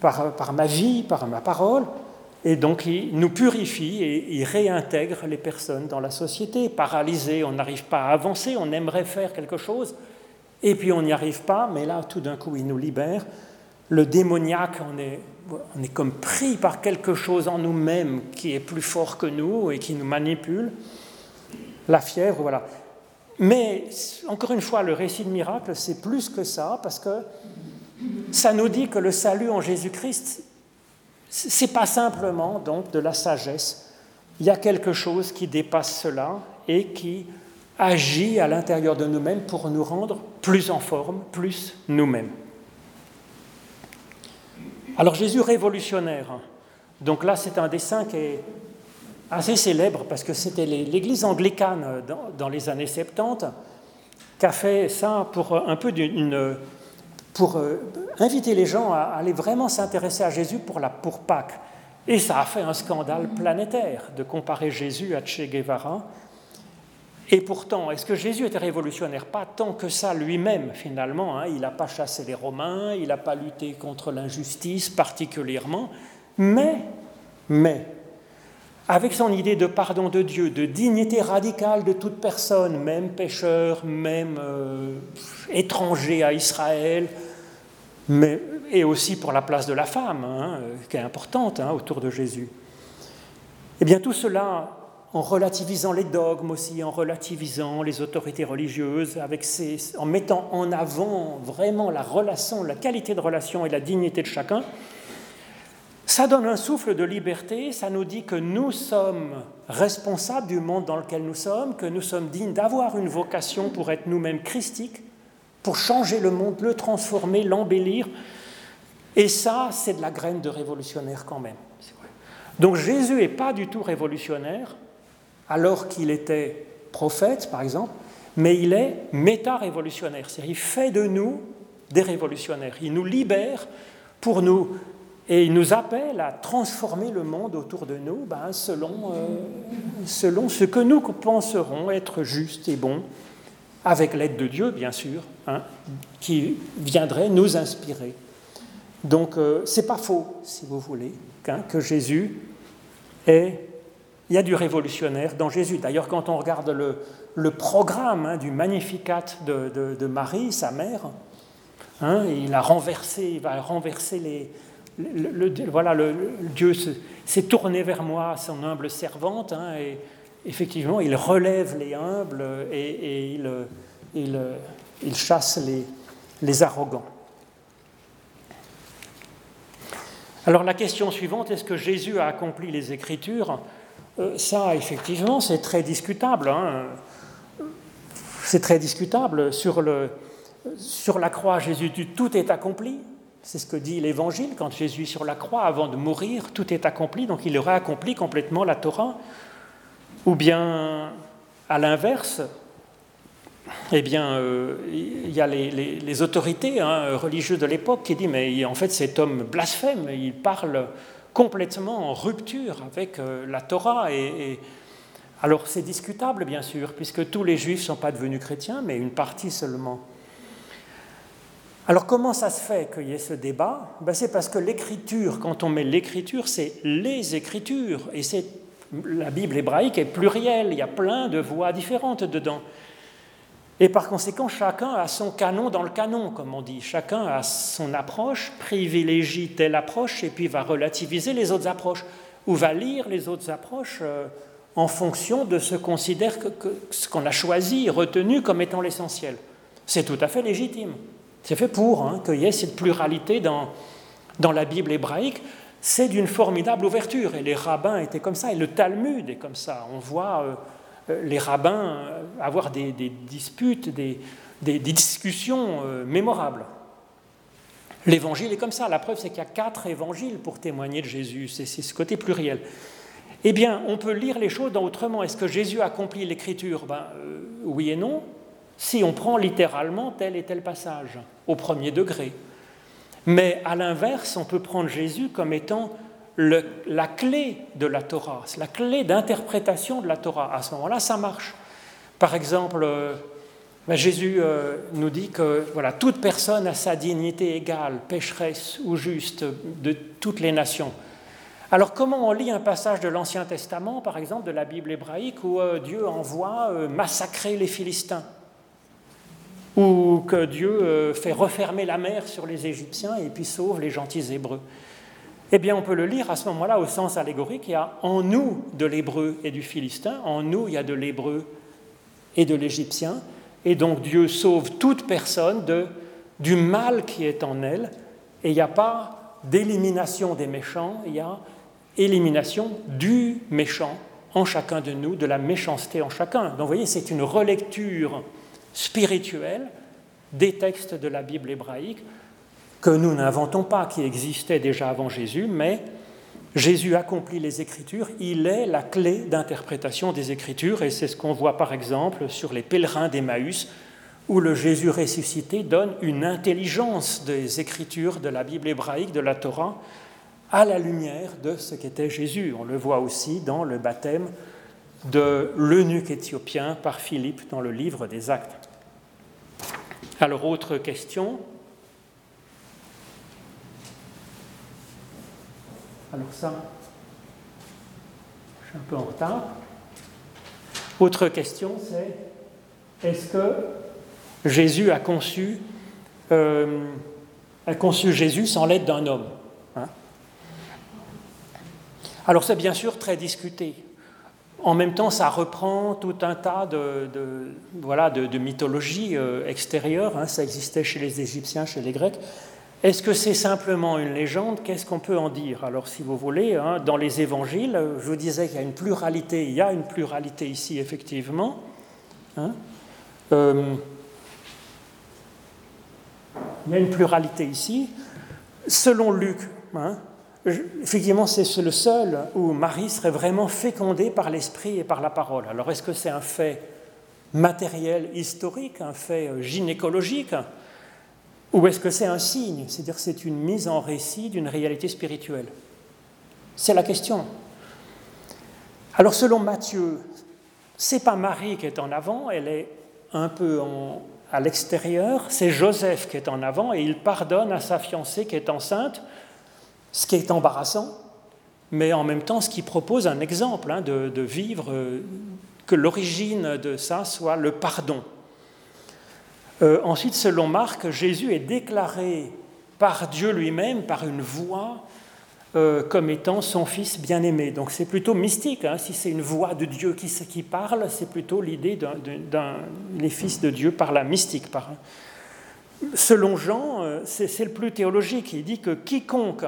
par, par ma vie, par ma parole. Et donc il nous purifie et il réintègre les personnes dans la société. Paralysé, on n'arrive pas à avancer, on aimerait faire quelque chose, et puis on n'y arrive pas, mais là tout d'un coup il nous libère. Le démoniaque, on est, on est comme pris par quelque chose en nous-mêmes qui est plus fort que nous et qui nous manipule. La fièvre, voilà. Mais encore une fois, le récit de miracle, c'est plus que ça, parce que ça nous dit que le salut en Jésus-Christ, c'est pas simplement donc de la sagesse. Il y a quelque chose qui dépasse cela et qui agit à l'intérieur de nous-mêmes pour nous rendre plus en forme, plus nous-mêmes. Alors Jésus révolutionnaire. Donc là, c'est un dessin qui est assez célèbre parce que c'était l'Église anglicane dans, les années 70 qui a fait ça pour un peu d'une pour euh, inviter les gens à aller vraiment s'intéresser à Jésus pour, la, pour Pâques. Et ça a fait un scandale planétaire de comparer Jésus à Che Guevara. Et pourtant, est-ce que Jésus était révolutionnaire? Pas tant que ça lui-même, finalement. Hein. Il n'a pas chassé les Romains, il n'a pas lutté contre l'injustice particulièrement. Mais, mais, avec son idée de pardon de Dieu, de dignité radicale de toute personne, même pécheur, même euh, étranger à Israël, mais, et aussi pour la place de la femme, hein, qui est importante hein, autour de Jésus. Eh bien, tout cela en relativisant les dogmes aussi, en relativisant les autorités religieuses, en mettant en avant vraiment la relation, la qualité de relation et la dignité de chacun, ça donne un souffle de liberté, ça nous dit que nous sommes responsables du monde dans lequel nous sommes, que nous sommes dignes d'avoir une vocation pour être nous-mêmes christiques, pour changer le monde, le transformer, l'embellir. Et ça, c'est de la graine de révolutionnaire quand même. Donc Jésus n'est pas du tout révolutionnaire, alors qu'il était prophète, par exemple, mais il est méta-révolutionnaire. C'est-à-dire, il fait de nous des révolutionnaires. Il nous libère pour nous et il nous appelle à transformer le monde autour de nous ben, selon, euh, selon ce que nous penserons être juste et bon, avec l'aide de Dieu, bien sûr, hein, qui viendrait nous inspirer. Donc, euh, c'est pas faux, si vous voulez, hein, que Jésus est. Il y a du révolutionnaire dans Jésus. D'ailleurs, quand on regarde le, le programme hein, du Magnificat de, de, de, Marie, sa mère, il a renversé, il va renverser les, voilà, le, Dieu s'est tourné vers moi, son humble servante, hein, et effectivement, il relève les humbles et, il, chasse les, les arrogants. Alors la question suivante, est-ce que Jésus a accompli les Écritures? Euh, Ça, effectivement, c'est très discutable. Hein. C'est très discutable. Sur, le, sur la croix, Jésus dit tout est accompli. C'est ce que dit l'Évangile quand Jésus est sur la croix, avant de mourir, tout est accompli, donc il aurait accompli complètement la Torah. Ou bien, à l'inverse, eh bien, euh, il y a les, autorités hein, religieuses de l'époque qui disent mais en fait cet homme blasphème, il parle complètement en rupture avec euh, la Torah. Et, alors c'est discutable bien sûr, puisque tous les juifs ne sont pas devenus chrétiens, mais une partie seulement. Alors comment ça se fait qu'il y ait ce débat? Ben, C'est parce que l'écriture, quand on met l'écriture, c'est les écritures. Et c'est, la Bible hébraïque est plurielle, il y a plein de voix différentes dedans. Et par conséquent, chacun a son canon dans le canon, comme on dit. Chacun a son approche, privilégie telle approche et puis va relativiser les autres approches, ou va lire les autres approches euh, en fonction de ce qu'on considère que ce qu'on a choisi, retenu comme étant l'essentiel. C'est tout à fait légitime. C'est fait pour hein, qu'il y ait cette pluralité dans, dans la Bible hébraïque. C'est d'une formidable ouverture. Et les rabbins étaient comme ça, et le Talmud est comme ça. On voit euh, euh, les rabbins euh, avoir des, disputes, des, discussions mémorables. L'évangile est comme ça. La preuve, c'est qu'il y a quatre évangiles pour témoigner de Jésus. C'est ce côté pluriel. Eh bien, on peut lire les choses autrement. Est-ce que Jésus accomplit l'écriture? Ben, Oui et non si on prend littéralement tel et tel passage, au premier degré. Mais à l'inverse, on peut prendre Jésus comme étant la clé de la Torah, la clé d'interprétation de la Torah. À ce moment-là, ça marche. Par exemple, euh, ben Jésus euh, nous dit que voilà, toute personne a sa dignité égale, pécheresse ou juste, de toutes les nations. Alors comment on lit un passage de l'Ancien Testament, par exemple de la Bible hébraïque, où euh, Dieu envoie massacrer les Philistins? Ou que Dieu euh, fait refermer la mer sur les Égyptiens et puis sauve les gentils Hébreux. Eh bien, on peut le lire à ce moment-là au sens allégorique. Il y a en nous de l'hébreu et du philistin, en nous il y a de l'hébreu et de l'Égyptien, et donc Dieu sauve toute personne de, du mal qui est en elle, et il n'y a pas d'élimination des méchants, il y a élimination du méchant en chacun de nous, de la méchanceté en chacun. Donc vous voyez, c'est une relecture spirituelle des textes de la Bible hébraïque que nous n'inventons pas, qui existaient déjà avant Jésus, mais Jésus accomplit les Écritures, il est la clé d'interprétation des Écritures, et c'est ce qu'on voit par exemple sur les pèlerins d'Emmaüs, où le Jésus ressuscité donne une intelligence des Écritures de la Bible hébraïque, de la Torah, à la lumière de ce qu'était Jésus. On le voit aussi dans le baptême de l'eunuque éthiopien par Philippe dans le livre des Actes. Alors, autre question. Alors ça, je suis un peu en retard. Autre question, c'est est-ce que Jésus a conçu, euh, a conçu Jésus sans l'aide d'un homme hein? Alors c'est bien sûr très discuté. En même temps, ça reprend tout un tas de, voilà, de, mythologies euh. Hein. ça existait chez les Égyptiens, chez les Grecs. Est-ce que c'est simplement une légende? Qu'est-ce qu'on peut en dire? Alors, si vous voulez, hein, dans les évangiles, je vous disais qu'il y a une pluralité. Il y a une pluralité ici, effectivement. Hein. Euh, il y a une pluralité ici. Selon Luc, Effectivement, c'est le seul où Marie serait vraiment fécondée par l'esprit et par la parole. Alors, est-ce que c'est un fait matériel, historique, un fait euh, gynécologique, ou est-ce que c'est un signe C'est-à-dire c'est une mise en récit d'une réalité spirituelle? C'est la question. Alors, selon Matthieu, c'est pas Marie qui est en avant, elle est un peu à l'extérieur, c'est Joseph qui est en avant et il pardonne à sa fiancée qui est enceinte ce qui est embarrassant, mais en même temps ce qui propose un exemple hein, de, vivre, euh, que l'origine de ça soit le pardon. Euh, ensuite, selon Marc, Jésus est déclaré par Dieu lui-même, par une voix, euh, comme étant son fils bien-aimé. Donc c'est plutôt mystique. Hein. Si c'est une voix de Dieu qui, parle, c'est plutôt l'idée d'un fils de Dieu par la mystique. Par... Selon Jean, c'est le plus théologique. Il dit que quiconque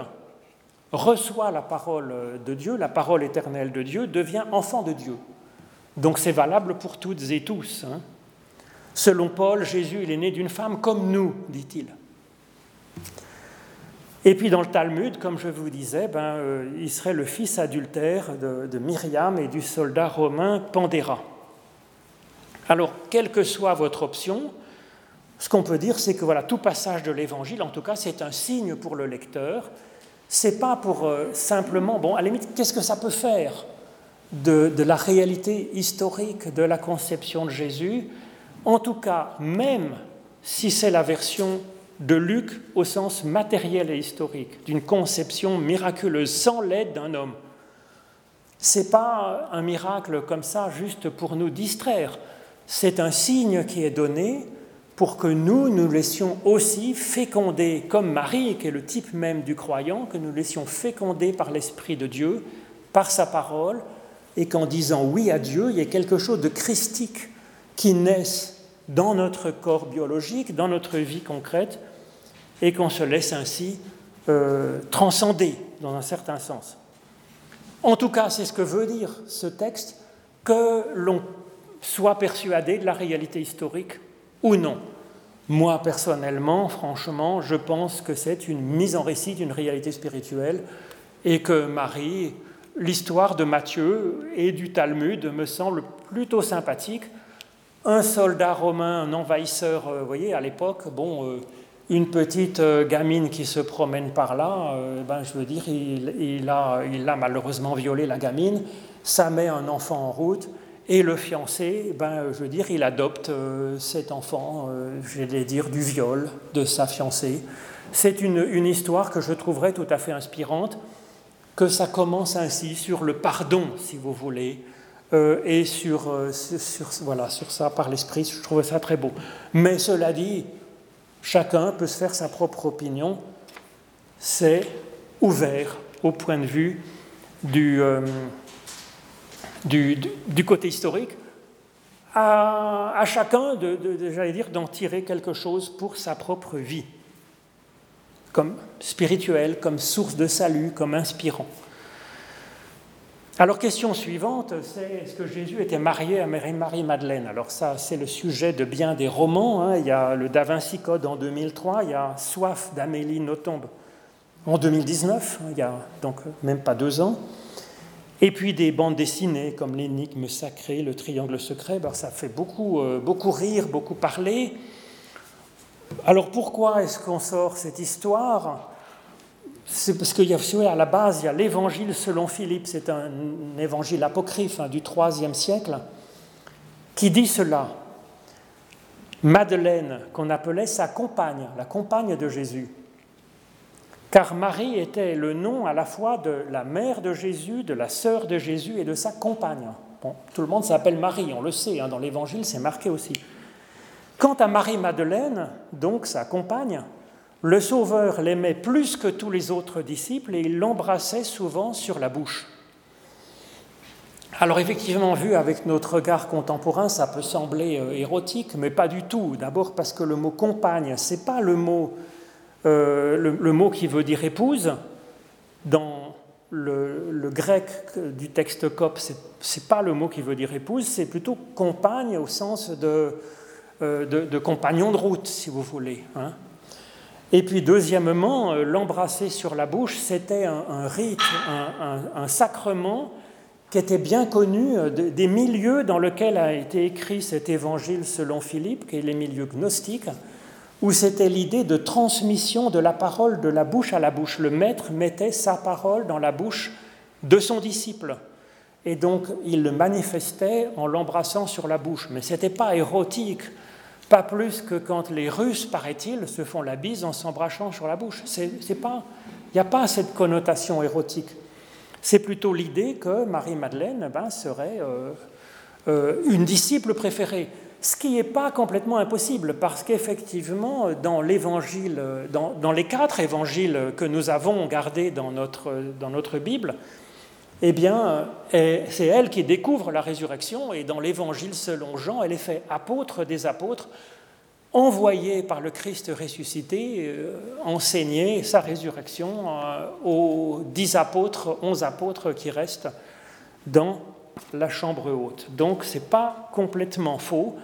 reçoit la parole de Dieu, la parole éternelle de Dieu, devient enfant de Dieu. Donc c'est valable pour toutes et tous. Hein. Selon Paul, Jésus, il est né d'une femme comme nous, dit-il. Et puis dans le Talmud, comme je vous disais, ben, euh, il serait le fils adultère de, Myriam et du soldat romain Pandéra. Alors, quelle que soit votre option, ce qu'on peut dire, c'est que voilà, tout passage de l'Évangile, en tout cas, c'est un signe pour le lecteur c'est pas pour euh, simplement, bon, à la limite, qu'est-ce que ça peut faire de, la réalité historique de la conception de Jésus? En tout cas, même si c'est la version de Luc au sens matériel et historique, d'une conception miraculeuse sans l'aide d'un homme. C'est pas un miracle comme ça juste pour nous distraire. C'est un signe qui est donné pour que nous, nous laissions aussi féconder, comme Marie, qui est le type même du croyant, que nous laissions féconder par l'Esprit de Dieu, par sa parole, et qu'en disant oui à Dieu, il y ait quelque chose de christique qui naisse dans notre corps biologique, dans notre vie concrète, et qu'on se laisse ainsi euh, transcender dans un certain sens. En tout cas, c'est ce que veut dire ce texte, que l'on soit persuadé de la réalité historique ou non. Moi, personnellement, franchement, je pense que c'est une mise en récit d'une réalité spirituelle et que Marie, l'histoire de Matthieu et du Talmud me semble plutôt sympathique. Un soldat romain, un envahisseur, euh, vous voyez, à l'époque, bon, euh, une petite euh, gamine qui se promène par là, ben, je veux dire, il, a, il a malheureusement violé la gamine, ça met un enfant en route, et le fiancé, ben, je veux dire, il adopte euh, cet enfant, euh, je vais dire, du viol de sa fiancée. C'est une, histoire que je trouverais tout à fait inspirante, que ça commence ainsi sur le pardon, si vous voulez, euh, et sur, sur, voilà, sur ça par l'esprit. Je trouve ça très beau. Mais cela dit, chacun peut se faire sa propre opinion. C'est ouvert au point de vue du du, côté historique. à, chacun, de, j'allais dire, d'en tirer quelque chose pour sa propre vie, comme spirituel, comme source de salut, comme inspirant. Alors, question suivante, c'est est-ce que Jésus était marié à Marie-Madeleine? Alors ça, c'est le sujet de bien des romans. Hein. Il y a le Da Vinci Code en 2003, il y a Soif d'Amélie Nothomb en 2019, hein, il y a donc même pas deux ans. Et puis des bandes dessinées comme L'énigme sacrée, Le triangle secret, ben, ça fait beaucoup, euh, beaucoup rire, beaucoup parler. Alors pourquoi est-ce qu'on sort cette histoire? C'est parce qu'il y a, à la base, il y a l'évangile selon Philippe, c'est un évangile apocryphe hein, du IIIe siècle, qui dit cela. Madeleine, qu'on appelait sa compagne, la compagne de Jésus, car Marie était le nom à la fois de la mère de Jésus, de la sœur de Jésus et de sa compagne. tout le monde s'appelle Marie, on le sait, hein, dans l'Évangile c'est marqué aussi. Quant à Marie-Madeleine, donc sa compagne, le Sauveur l'aimait plus que tous les autres disciples et il l'embrassait souvent sur la bouche. Alors effectivement, vu avec notre regard contemporain, ça peut sembler euh, érotique, mais pas du tout. D'abord parce que le mot compagne, c'est pas le mot euh, le, mot qui veut dire épouse, dans le, grec du texte cop, ce n'est pas le mot qui veut dire épouse, c'est plutôt compagne au sens de, euh, de, compagnon de route, si vous voulez. Hein. Et puis deuxièmement, euh, l'embrasser sur la bouche, c'était un, rite, un, sacrement qui était bien connu des milieux dans lesquels a été écrit cet évangile selon Philippe, qui est les milieux gnostiques, où c'était l'idée de transmission de la parole de la bouche à la bouche. Le maître mettait sa parole dans la bouche de son disciple. Et donc, il le manifestait en l'embrassant sur la bouche. Mais ce n'était pas érotique, pas plus que quand les Russes, paraît-il, se font la bise en s'embrassant sur la bouche. Il n'y a pas cette connotation érotique. C'est plutôt l'idée que Marie-Madeleine ben, serait euh, euh, une disciple préférée. Ce qui n'est pas complètement impossible, parce qu'effectivement, dans l'évangile, dans, les quatre évangiles que nous avons gardés dans notre, Bible, eh bien, c'est elle qui découvre la résurrection, et dans l'évangile selon Jean, elle est faite apôtre des apôtres, envoyée par le Christ ressuscité, euh, enseigner sa résurrection euh, aux dix apôtres, onze apôtres qui restent dans la chambre haute. Donc, ce n'est pas complètement faux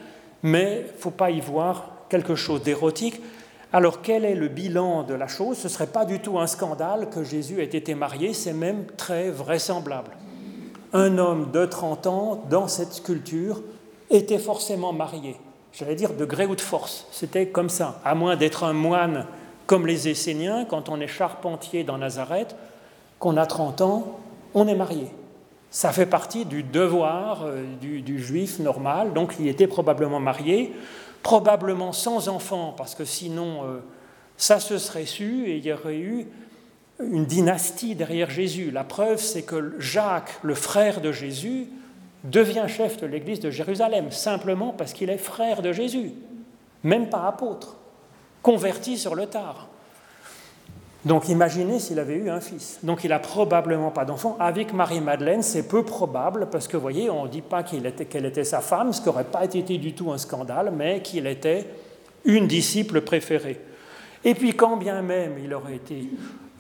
mais il ne faut pas y voir quelque chose d'érotique. Alors quel est le bilan de la chose? Ce ne serait pas du tout un scandale que Jésus ait été marié, c'est même très vraisemblable. Un homme de 30 ans, dans cette sculpture, était forcément marié. J'allais dire de gré ou de force. C'était comme ça. À moins d'être un moine comme les Esséniens, quand on est charpentier dans Nazareth, qu'on a 30 ans, on est marié. Ça fait partie du devoir euh, du, juif normal, donc il était probablement marié, probablement sans enfant, parce que sinon euh, ça se serait su et il y aurait eu une dynastie derrière Jésus. La preuve, c'est que Jacques, le frère de Jésus, devient chef de l'église de Jérusalem, simplement parce qu'il est frère de Jésus, même pas apôtre, converti sur le tard. Donc imaginez s'il avait eu un fils. Donc il n'a probablement pas d'enfant. Avec Marie-Madeleine, c'est peu probable, parce que vous voyez, on ne dit pas qu'elle était, sa femme, ce qui n'aurait pas été du tout un scandale, mais qu'il était une disciple préférée. Et puis quand bien même il aurait été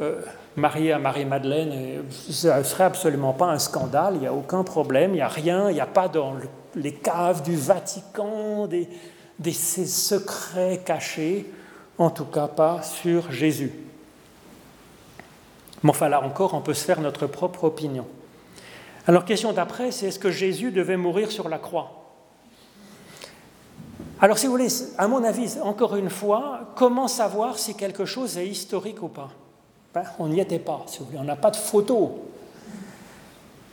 euh, marié à Marie-Madeleine, ce ne serait absolument pas un scandale, il n'y a aucun problème, il n'y a rien, il n'y a pas dans les caves du Vatican des secrets cachés, en tout cas pas sur Jésus. Mais enfin, là encore, on peut se faire notre propre opinion. Alors, question d'après, c'est est-ce que Jésus devait mourir sur la croix? Alors, si vous voulez, à mon avis, encore une fois, comment savoir si quelque chose est historique ou pas? Ben, On n'y était pas, on n'a pas de photo.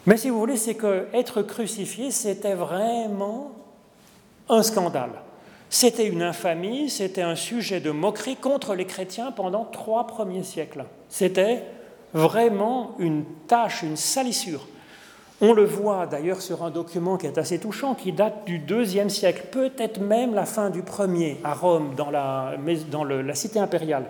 Mais si vous voulez, c'est que être crucifié, c'était vraiment un scandale. C'était une infamie, c'était un sujet de moquerie contre les chrétiens pendant trois premiers siècles. C'était vraiment une tâche, une salissure. On le voit d'ailleurs sur un document qui est assez touchant, qui date du deuxième siècle, peut-être même la fin du premier, à Rome, dans la, dans la cité impériale,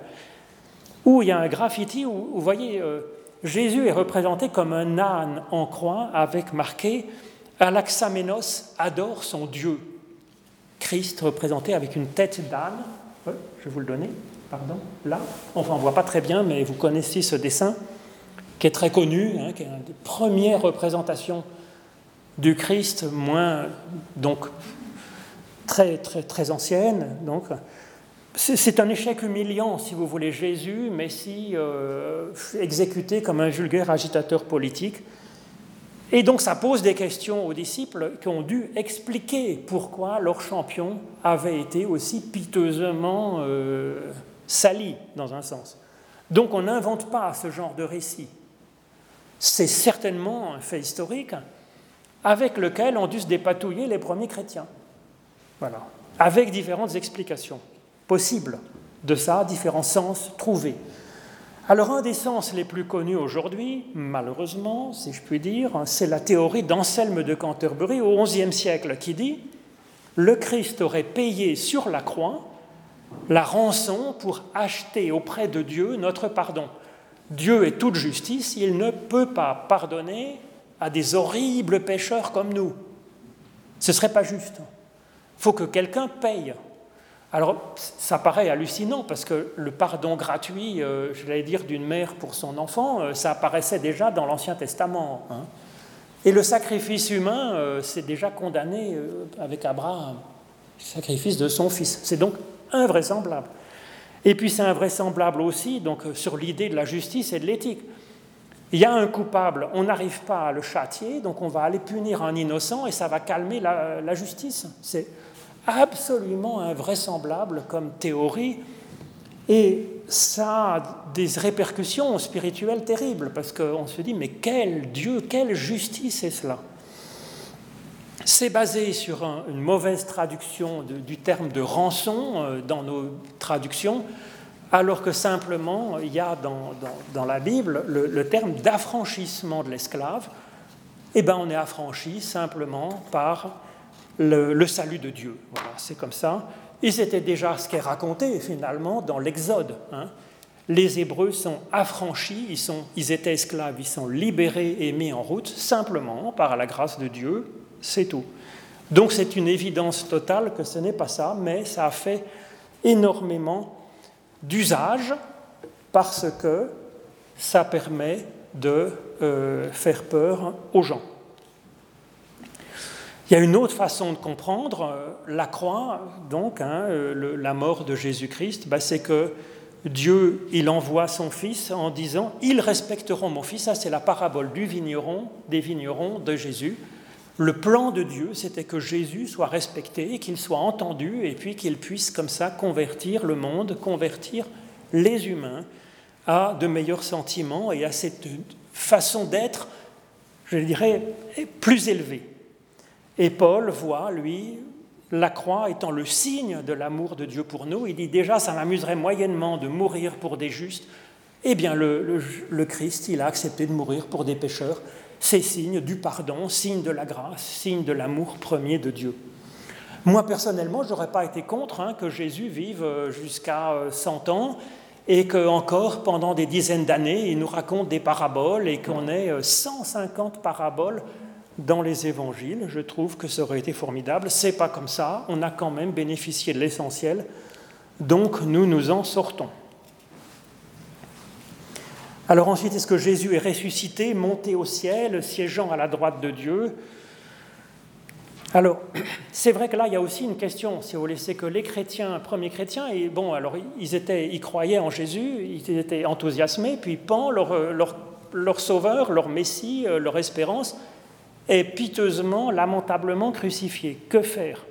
où il y a un graffiti où, vous voyez, euh, Jésus est représenté comme un âne en croix, avec marqué Alaxamenos adore son Dieu. Christ représenté avec une tête d'âne. je vais vous le donner, pardon, là. On ne voit pas très bien, mais vous connaissez ce dessin qui est très connu, hein, qui est une des premières représentations du Christ, moins donc très très très ancienne. Donc, c'est un échec humiliant, si vous voulez, Jésus, Messie, euh, exécuté comme un vulgaire agitateur politique. Et donc ça pose des questions aux disciples qui ont dû expliquer pourquoi leur champion avait été aussi piteusement euh, sali, dans un sens. Donc on n'invente pas ce genre de récit. C'est certainement un fait historique avec lequel ont dû se dépatouiller les premiers chrétiens. Voilà. Avec différentes explications possibles de ça, différents sens trouvés. Alors un des sens les plus connus aujourd'hui, malheureusement, si je puis dire, c'est la théorie d'Anselme de Canterbury au XIe siècle qui dit le Christ aurait payé sur la croix la rançon pour acheter auprès de Dieu notre pardon. Dieu est toute justice, il ne peut pas pardonner à des horribles pécheurs comme nous. Ce serait pas juste. Il faut que quelqu'un paye. Alors, ça paraît hallucinant parce que le pardon gratuit, euh, je vais dire, d'une mère pour son enfant, euh, ça apparaissait déjà dans l'Ancien Testament. Hein. Et le sacrifice humain, euh, c'est déjà condamné avec Abraham, le sacrifice de son fils. C'est donc invraisemblable. Et puis c'est invraisemblable aussi donc, sur l'idée de la justice et de l'éthique. Il y a un coupable, on n'arrive pas à le châtier, donc on va aller punir un innocent et ça va calmer la, la justice. C'est absolument invraisemblable comme théorie. Et ça a des répercussions spirituelles terribles, parce qu'on se dit, mais quel Dieu, quelle justice est cela? C'est basé sur une mauvaise traduction du terme de rançon euh, dans nos traductions, alors que simplement, il y a dans, la Bible le, terme d'affranchissement de l'esclave. Eh bien, on est affranchi simplement par le, salut de Dieu. Voilà, c'est comme ça. Et c'était déjà ce qui est raconté finalement dans l'Exode. Hein. Les Hébreux sont affranchis, ils, sont, ils étaient esclaves, ils sont libérés et mis en route simplement par la grâce de Dieu, c'est tout. Donc c'est une évidence totale que ce n'est pas ça, mais ça a fait énormément d'usage parce que ça permet de euh, faire peur aux gens. Il y a une autre façon de comprendre euh, la croix, donc, hein, euh, la mort de Jésus-Christ, bah, c'est que Dieu, il envoie son Fils en disant Ils respecteront mon Fils. Ça, c'est la parabole du vigneron, des vignerons de Jésus. Le plan de Dieu, c'était que Jésus soit respecté, qu'il soit entendu, et puis qu'il puisse comme ça convertir le monde, convertir les humains à de meilleurs sentiments et à cette façon d'être, je dirais, plus élevée. Et Paul voit, lui, la croix étant le signe de l'amour de Dieu pour nous. Il dit déjà, ça m'amuserait moyennement de mourir pour des justes. Eh bien, le, Christ, il a accepté de mourir pour des pécheurs. C'est signe du pardon, signe de la grâce, signe de l'amour premier de Dieu. Moi, personnellement, je n'aurais pas été contre hein, que Jésus vive euh, jusqu'à 100 euh, ans et qu'encore pendant des dizaines d'années, il nous raconte des paraboles et qu'on ait 150 euh, paraboles dans les évangiles. Je trouve que ça aurait été formidable. C'est pas comme ça. On a quand même bénéficié de l'essentiel. Donc nous nous en sortons. Alors ensuite, est-ce que Jésus est ressuscité, monté au ciel, siégeant à la droite de Dieu? Alors, c'est vrai que là, il y a aussi une question, si vous voulez, c'est que les chrétiens, premiers chrétiens, et bon, alors ils, étaient, ils croyaient en Jésus, ils étaient enthousiasmés, puis Pan, leur, leur, leur sauveur, leur messie, euh, leur espérance, est piteusement, lamentablement crucifié. Que faire?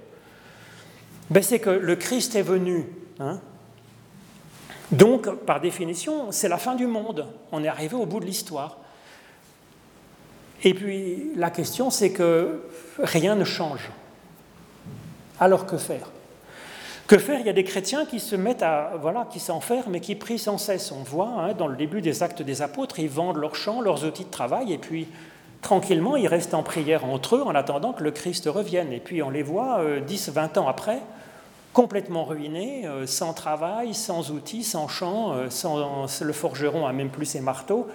Ben, C'est que le Christ est venu. Hein. Donc, par définition, c'est la fin du monde. On est arrivé au bout de l'histoire. Et puis, la question, c'est que rien ne change. Alors que faire? Que faire? Il y a des chrétiens qui se mettent à, voilà, qui s'enferment et qui prient sans cesse. On voit hein, dans le début des actes des apôtres, ils vendent leurs champs, leurs outils de travail, et puis tranquillement, ils restent en prière entre eux en attendant que le Christ revienne. Et puis on les voit 10, euh, 20 ans après, complètement ruinés, euh, sans travail, sans outils, sans champ, euh, sans, le forgeron a même plus ses marteaux.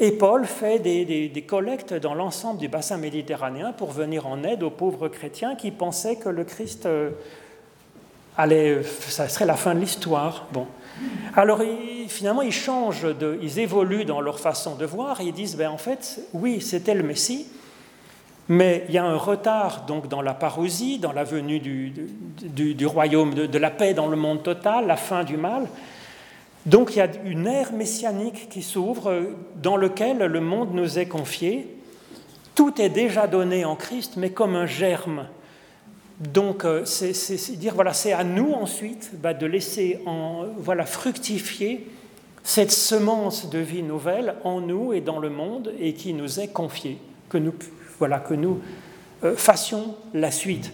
Et Paul fait des, collectes dans l'ensemble du bassin méditerranéen pour venir en aide aux pauvres chrétiens qui pensaient que le Christ euh, allait, ça serait la fin de l'histoire. Bon. Alors finalement, ils changent, de, ils évoluent dans leur façon de voir et ils disent, ben, en fait, oui, c'était le Messie, mais il y a un retard donc dans la parousie, dans la venue du, du, royaume de, la paix dans le monde total, la fin du mal. Donc il y a une ère messianique qui s'ouvre dans laquelle le monde nous est confié. Tout est déjà donné en Christ, mais comme un germe. Donc euh, c'est dire voilà, c'est à nous ensuite bah, de laisser en, voilà fructifier cette semence de vie nouvelle en nous et dans le monde et qui nous est confiée, que nous voilà, que nous euh, fassions la suite.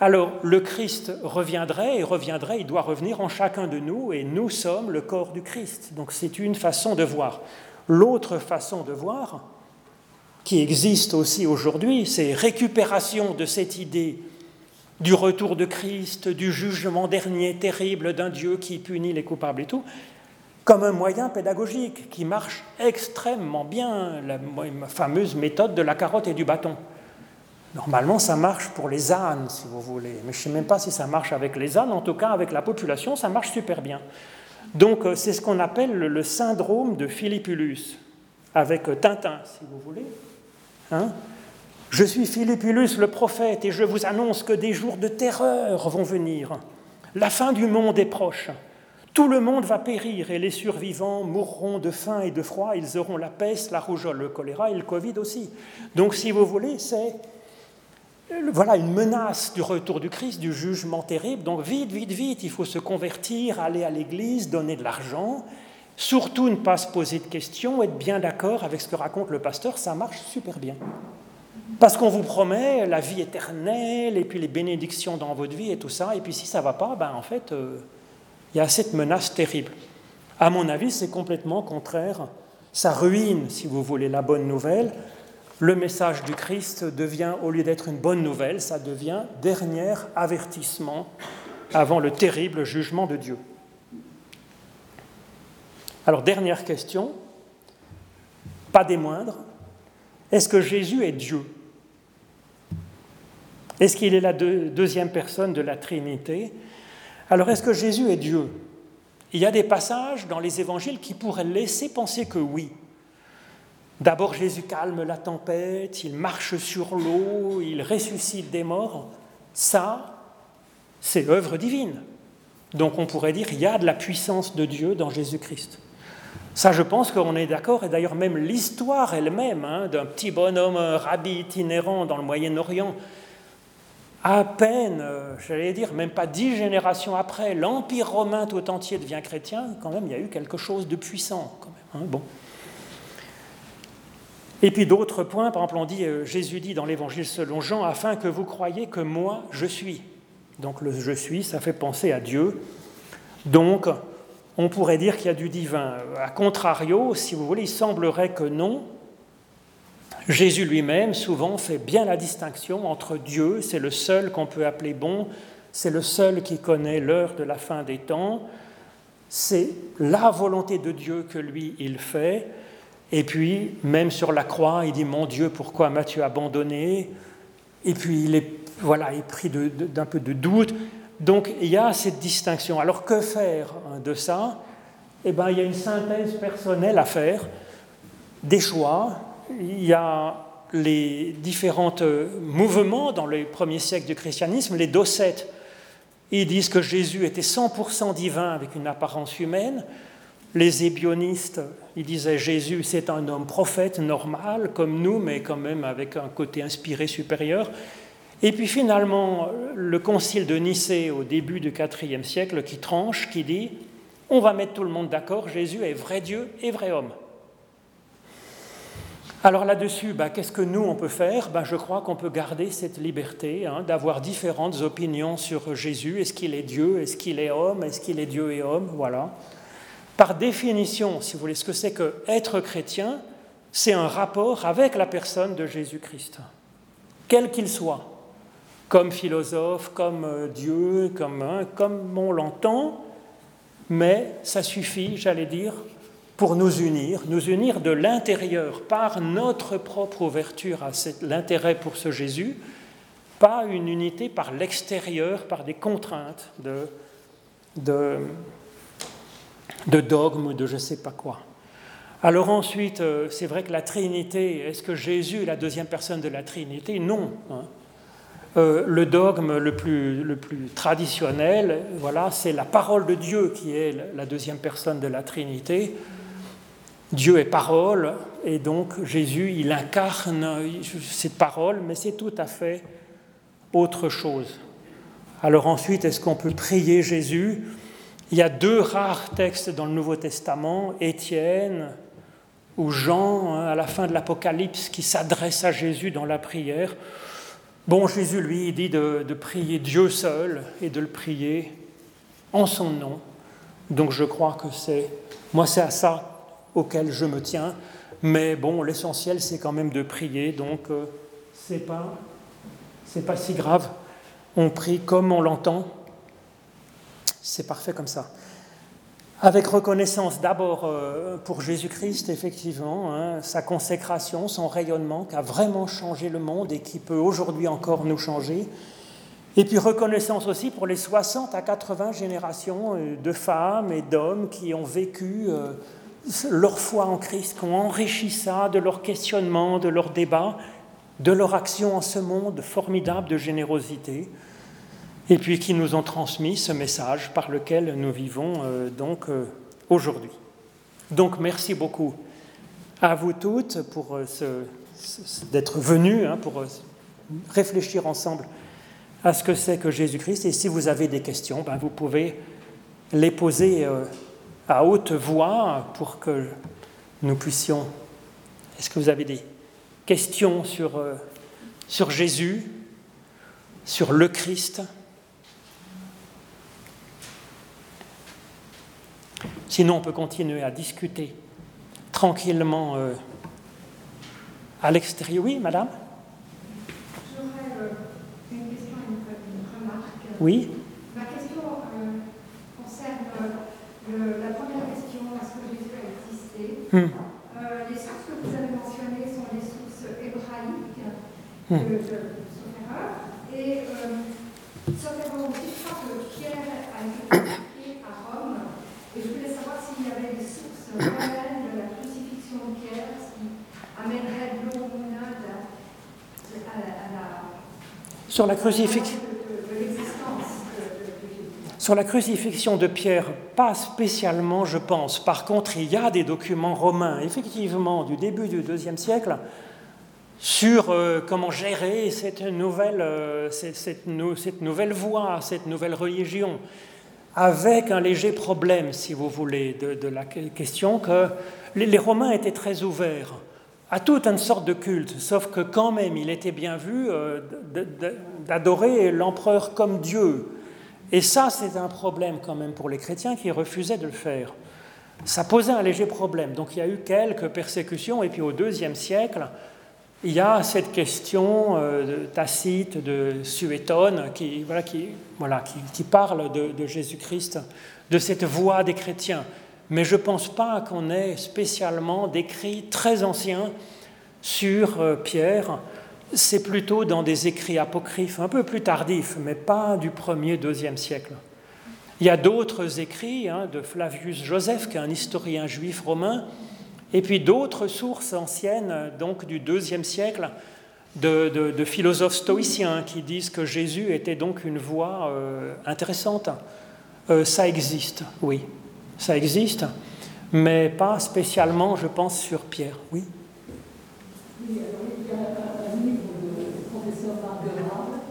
Alors le Christ reviendrait et reviendrait, il doit revenir en chacun de nous et nous sommes le corps du Christ. Donc c'est une façon de voir. L'autre façon de voir, qui existe aussi aujourd'hui, c'est récupération de cette idée du retour de Christ, du jugement dernier terrible d'un Dieu qui punit les coupables et tout, comme un moyen pédagogique qui marche extrêmement bien, la fameuse méthode de la carotte et du bâton. Normalement, ça marche pour les ânes, si vous voulez, mais je ne sais même pas si ça marche avec les ânes, en tout cas avec la population, ça marche super bien. Donc euh, c'est ce qu'on appelle le syndrome de Philippulus, avec euh, Tintin, si vous voulez. Hein je suis Philippulus le prophète, et je vous annonce que des jours de terreur vont venir. La fin du monde est proche. Tout le monde va périr et les survivants mourront de faim et de froid. Ils auront la peste, la rougeole, le choléra et le Covid aussi. Donc, si vous voulez, c'est voilà une menace du retour du Christ, du jugement terrible. Donc, vite, vite, vite, il faut se convertir, aller à l'église, donner de l'argent. Surtout ne pas se poser de questions, être bien d'accord avec ce que raconte le pasteur, ça marche super bien. Parce qu'on vous promet la vie éternelle et puis les bénédictions dans votre vie et tout ça. Et puis si ça va pas, ben en fait, euh, il y a cette menace terrible. À mon avis, c'est complètement contraire. Ça ruine, si vous voulez, la bonne nouvelle. Le message du Christ devient, au lieu d'être une bonne nouvelle, ça devient dernier avertissement avant le terrible jugement de Dieu. Alors, dernière question, pas des moindres. Est-ce que Jésus est Dieu? Est-ce qu'il est la deuxième personne de la Trinité? Alors est-ce que Jésus est Dieu? Il y a des passages dans les évangiles qui pourraient laisser penser que oui. D'abord Jésus calme la tempête, il marche sur l'eau, il ressuscite des morts. Ça, c'est œuvre divine. Donc on pourrait dire qu'il y a de la puissance de Dieu dans Jésus-Christ. Ça, je pense qu'on est d'accord, et d'ailleurs même l'histoire elle-même hein, d'un petit bonhomme rabbi itinérant dans le Moyen-Orient à peine, euh, j'allais dire, même pas dix générations après, l'Empire romain tout entier devient chrétien, quand même, il y a eu quelque chose de puissant. Hein. Et puis d'autres points, par exemple, on dit, euh, Jésus dit dans l'Évangile selon Jean, afin que vous croyiez que moi, je suis. Donc le je suis, ça fait penser à Dieu. Donc, on pourrait dire qu'il y a du divin. A contrario, si vous voulez, il semblerait que non, Jésus lui-même souvent fait bien la distinction entre Dieu, c'est le seul qu'on peut appeler bon, c'est le seul qui connaît l'heure de la fin des temps, c'est la volonté de Dieu que lui, il fait, et puis même sur la croix, il dit, mon Dieu, pourquoi m'as-tu abandonné? Et puis il est, voilà, pris d'un peu de doute. Donc il y a cette distinction. Alors que faire hein, de ça? Eh bien, il y a une synthèse personnelle à faire, des choix, il y a les différents mouvements dans les premiers siècles du christianisme, les docettes, ils disent que Jésus était 100% divin avec une apparence humaine. Les ébionistes, ils disaient Jésus, c'est un homme prophète normal, comme nous, mais quand même avec un côté inspiré supérieur. Et puis finalement, le concile de Nicée au début du IVe siècle qui tranche, qui dit on va mettre tout le monde d'accord, Jésus est vrai Dieu et vrai homme. Alors là-dessus, bah, qu'est-ce que nous, on peut faire? Bah, Je crois qu'on peut garder cette liberté hein, d'avoir différentes opinions sur Jésus. Est-ce qu'il est Dieu? Est-ce qu'il est homme? Est-ce qu'il est Dieu et homme? Voilà. Par définition, si vous voulez, ce que c'est que être chrétien, c'est un rapport avec la personne de Jésus-Christ, quel qu'il soit, comme philosophe, comme euh, Dieu, comme, comme on l'entend, mais ça suffit, j'allais dire, pour nous unir, nous unir de l'intérieur par notre propre ouverture à l'intérêt pour ce Jésus, pas une unité par l'extérieur, par des contraintes de, de, de dogmes ou de je ne sais pas quoi. Alors ensuite, euh, c'est vrai que la Trinité, est-ce que Jésus est la deuxième personne de la Trinité? Non. Hein. Euh, le dogme le plus, le plus traditionnel, voilà, c'est la parole de Dieu qui est la deuxième personne de la Trinité. Dieu est parole, et donc Jésus, il incarne cette parole, mais c'est tout à fait autre chose. Alors ensuite, est-ce qu'on peut prier Jésus? Il y a deux rares textes dans le Nouveau Testament, Étienne ou Jean, hein, à la fin de l'Apocalypse, qui s'adresse à Jésus dans la prière. Bon, Jésus, lui, il dit de, de, prier Dieu seul et de le prier en son nom. Donc je crois que c'est, moi c'est à ça auquel je me tiens. Mais bon, l'essentiel c'est quand même de prier, donc euh, c'est pas, c'est pas si grave. On prie comme on l'entend. C'est parfait comme ça. Avec reconnaissance d'abord euh, pour Jésus-Christ, effectivement, hein, sa consécration, son rayonnement qui a vraiment changé le monde et qui peut aujourd'hui encore nous changer. Et puis reconnaissance aussi pour les 60 à 80 générations euh, de femmes et d'hommes qui ont vécu euh, leur foi en Christ, qui ont enrichi ça de leur questionnement, de leur débat, de leur action en ce monde formidable de générosité et puis qui nous ont transmis ce message par lequel nous vivons euh, donc euh, aujourd'hui. Donc merci beaucoup à vous toutes pour euh, d'être venues, hein, pour réfléchir ensemble à ce que c'est que Jésus-Christ. Et si vous avez des questions, ben, vous pouvez les poser à haute voix pour que nous puissions. Est-ce que vous avez des questions sur, sur Jésus, sur le Christ? Sinon, on peut continuer à discuter tranquillement euh, à l'extérieur. Oui, madame? J'aurais euh, une question et une, remarque. Oui. Ma question euh, concerne la première question est-ce que Jésus a existé hmm. Les sources que vous avez mentionnées sont les sources hébraïques, hmm. de, sauf erreur. Et sauf erreur aussi, je crois que Pierre a été et je voulais savoir s'il y avait des sources réelles de la crucifixion de Pierre qui amèneraient de l'eau à, la. Sur la crucifixion. Sur la crucifixion de Pierre, pas spécialement, je pense. Par contre, il y a des documents romains, effectivement, du début du IIe siècle, sur euh, comment gérer cette nouvelle, euh, cette, nouvelle voie, cette nouvelle religion avec un léger problème, si vous voulez, de, la question que les, Romains étaient très ouverts à toute une sorte de culte, sauf que quand même, il était bien vu euh, d'adorer l'empereur comme Dieu. Et ça, c'est un problème quand même pour les chrétiens qui refusaient de le faire. Ça posait un léger problème. Donc il y a eu quelques persécutions, et puis au deuxième siècle, il y a cette question euh, tacite de Suétone qui, voilà, qui, voilà, qui, parle de, Jésus-Christ, de cette voix des chrétiens. Mais je ne pense pas qu'on ait spécialement d'écrits très anciens sur euh, Pierre. C'est plutôt dans des écrits apocryphes, un peu plus tardifs, mais pas du 1er, 2e siècle. Il y a d'autres écrits hein, de Flavius Joseph, qui est un historien juif romain, et puis d'autres sources anciennes, donc du IIe siècle, de, philosophes stoïciens qui disent que Jésus était donc une voix euh, intéressante. Euh, ça existe, oui, ça existe, mais pas spécialement, je pense, sur Pierre. Oui il y a un livre du professeur Marguerite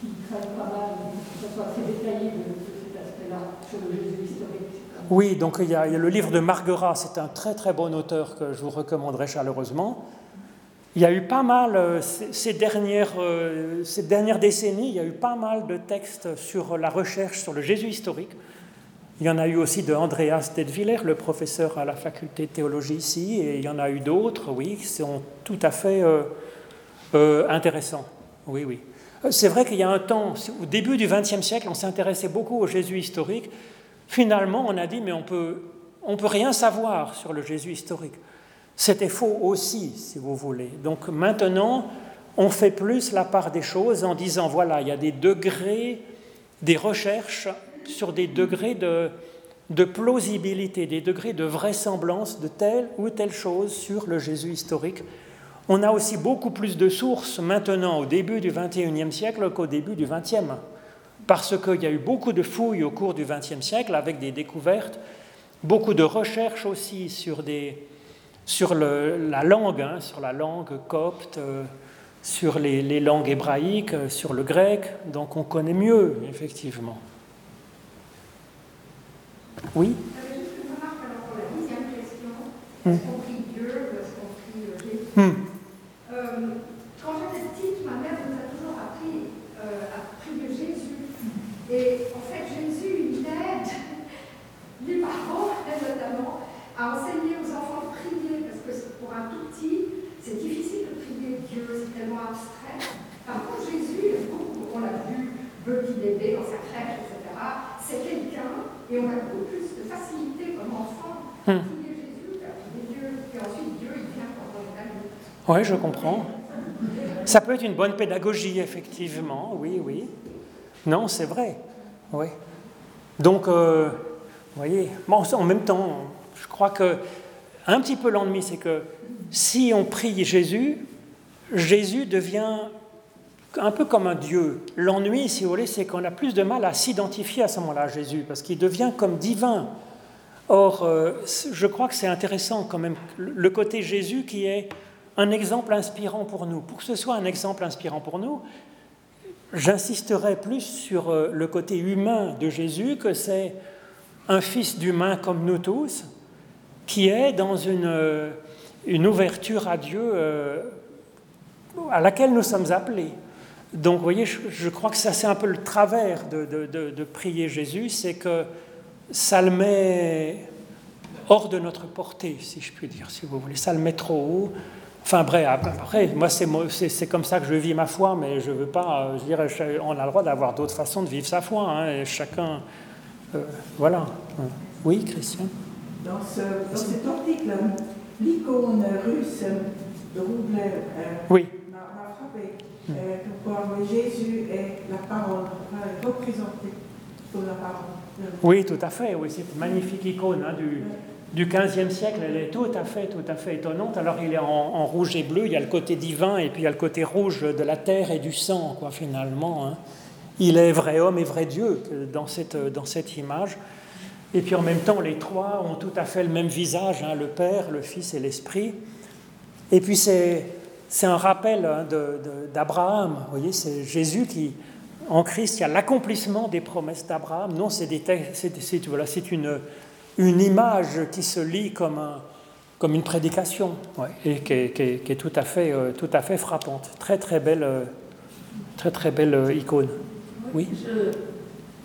qui traite pas mal, que ce soit assez détaillé de, cet aspect-là, sur le Jésus historique. Oui, donc il y, a, le livre de Marguerat, c'est un très très bon auteur que je vous recommanderais chaleureusement. Il y a eu pas mal, euh, ces dernières, euh, ces dernières décennies, il y a eu pas mal de textes sur la recherche sur le Jésus historique. Il y en a eu aussi de Andreas Detwiller, le professeur à la faculté de théologie ici, et il y en a eu d'autres, oui, qui sont tout à fait euh, intéressants. Oui, oui. C'est vrai qu'il y a un temps, au début du XXe siècle, on s'intéressait beaucoup au Jésus historique, Finalement, on a dit, mais on peut, On peut rien savoir sur le Jésus historique. C'était faux aussi, si vous voulez. Donc maintenant, on fait plus la part des choses en disant, voilà, il y a des degrés, des recherches sur des degrés de, de plausibilité, des degrés de vraisemblance de telle ou telle chose sur le Jésus historique. On a aussi beaucoup plus de sources maintenant au début du XXIe siècle qu'au début du XXe, parce qu'il y a eu beaucoup de fouilles au cours du XXe siècle avec des découvertes, beaucoup de recherches aussi sur, des, sur le, la langue, hein, sur la langue copte, euh, sur les, les langues hébraïques, euh, sur le grec, donc on connaît mieux, effectivement. Oui? J'avais juste une remarque alors pour la dixième question. Hmm. Est-ce qu'on prie Dieu ou est-ce qu'on prie euh, Jésus Hmm. Euh, Quand j'étais petite, ma mère nous a toujours appris euh, à prier Jésus. Et en fait, Jésus, il aide les parents, notamment, à enseigner aux enfants de prier. Parce que pour un tout petit, c'est difficile de prier Dieu, c'est tellement abstrait. Par contre, Jésus, on l'a vu, petit bébé dans sa crèche, etc. C'est quelqu'un, et on a beaucoup plus de facilité comme enfant à Hmm. prier Jésus qu'à prier Dieu. Et ensuite, Dieu, il vient quand on est adulte. Oui, je comprends. Ça peut être une bonne pédagogie, effectivement, oui, oui. Non, c'est vrai. Oui. Donc, euh, vous voyez, bon, en même temps, je crois que un petit peu l'ennui, c'est que si on prie Jésus, Jésus devient un peu comme un Dieu. L'ennui, si vous voulez, c'est qu'on a plus de mal à s'identifier à ce moment-là à Jésus, parce qu'il devient comme divin. Or, euh, je crois que c'est intéressant quand même, le côté Jésus qui est un exemple inspirant pour nous. Pour que ce soit un exemple inspirant pour nous, j'insisterai plus sur euh, le côté humain de Jésus, que c'est un fils d'humain comme nous tous, qui est dans une, euh, une ouverture à Dieu euh, à laquelle nous sommes appelés. Donc, vous voyez, je, crois que ça, c'est un peu le travers de- de- de prier Jésus, c'est que ça le met hors de notre portée, si je puis dire, si vous voulez. Ça le met trop haut. Enfin bref, après, moi, c'est comme ça que je vis ma foi, mais je veux pas, euh, je dirais, on a le droit d'avoir d'autres façons de vivre sa foi, hein, et chacun, euh, voilà. Oui, Christian Dans, ce, dans cet article, l'icône russe de Roubler euh, Oui, m'a frappé. Euh, pourquoi Jésus est la parole, enfin, représenté comme la parole. oui, tout à fait. Oui, c'est une magnifique icône hein, du, du 15e siècle. Elle est tout à fait, tout à fait étonnante. Alors, il est en, rouge et bleu. Il y a le côté divin et puis il y a le côté rouge de la terre et du sang, quoi, finalement. hein. Il est vrai homme et vrai Dieu euh, dans cette, dans cette image. Et puis en même temps, les trois ont tout à fait le même visage, hein, le Père, le Fils et l'Esprit. Et puis c'est, un rappel hein, d'Abraham. Vous voyez, c'est Jésus qui, en Christ, il y a l'accomplissement des promesses d'Abraham. Non, c'est, des c'est, c'est une, une image qui se lit comme, un- comme une prédication et qui est, qui est- tout, à fait, euh, tout à fait frappante. Très très belle, euh, très, très belle euh, icône. Oui.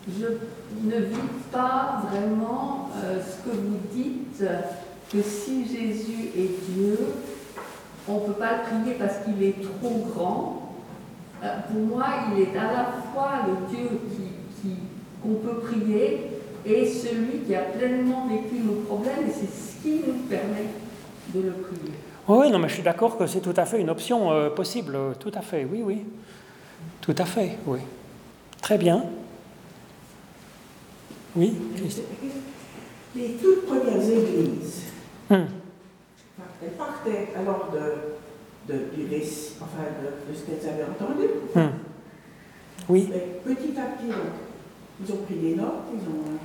Je, ne vis pas vraiment ce que vous dites, que si Jésus est Dieu, on ne peut pas le prier parce qu'il est trop grand. Pour moi, il est à la fois le Dieu qui- qui- qu'on peut prier et celui qui a pleinement vécu nos problèmes, et c'est ce qui nous permet de le prier. Oui, non, mais je suis d'accord que c'est tout à fait une option euh, possible, tout à fait, oui, oui. Tout à fait, oui. Très bien. Oui, Christ- Les toutes premières églises, Hum, elles partaient alors de, de- du récit, enfin de, de ce qu'elles avaient entendu. hum. Oui, Mais petit à petit, donc, ils ont pris des notes, ils ont.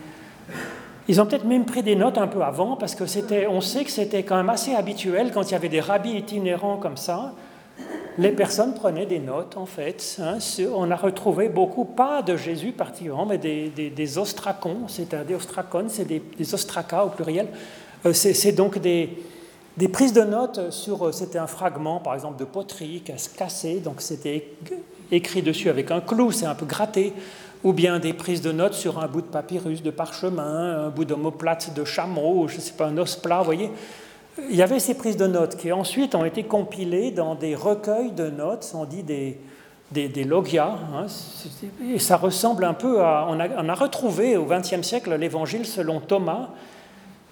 Ils ont peut-être même pris des notes un peu avant, parce que c'était, on sait que c'était quand même assez habituel quand il y avait des rabbis itinérants comme ça. Les personnes prenaient des notes, en fait. hein, on a retrouvé beaucoup, pas de Jésus particulièrement, mais des, des, des ostracons, c'est-à-dire des ostracones, c'est des, des ostracas au pluriel. Euh, c'est, donc des, des prises de notes sur. euh, C'était un fragment, par exemple, de poterie qui a se cassé, donc c'était écrit dessus avec un clou, c'est un peu gratté. Ou bien des prises de notes sur un bout de papyrus, de parchemin, un bout d'omoplate de chameau, je ne sais pas, un os plat, vous voyez. Il y avait ces prises de notes qui ensuite ont été compilées dans des recueils de notes, on dit des, des, logias, hein, et ça ressemble un peu à. On a, on a retrouvé au XXe siècle l'évangile selon Thomas,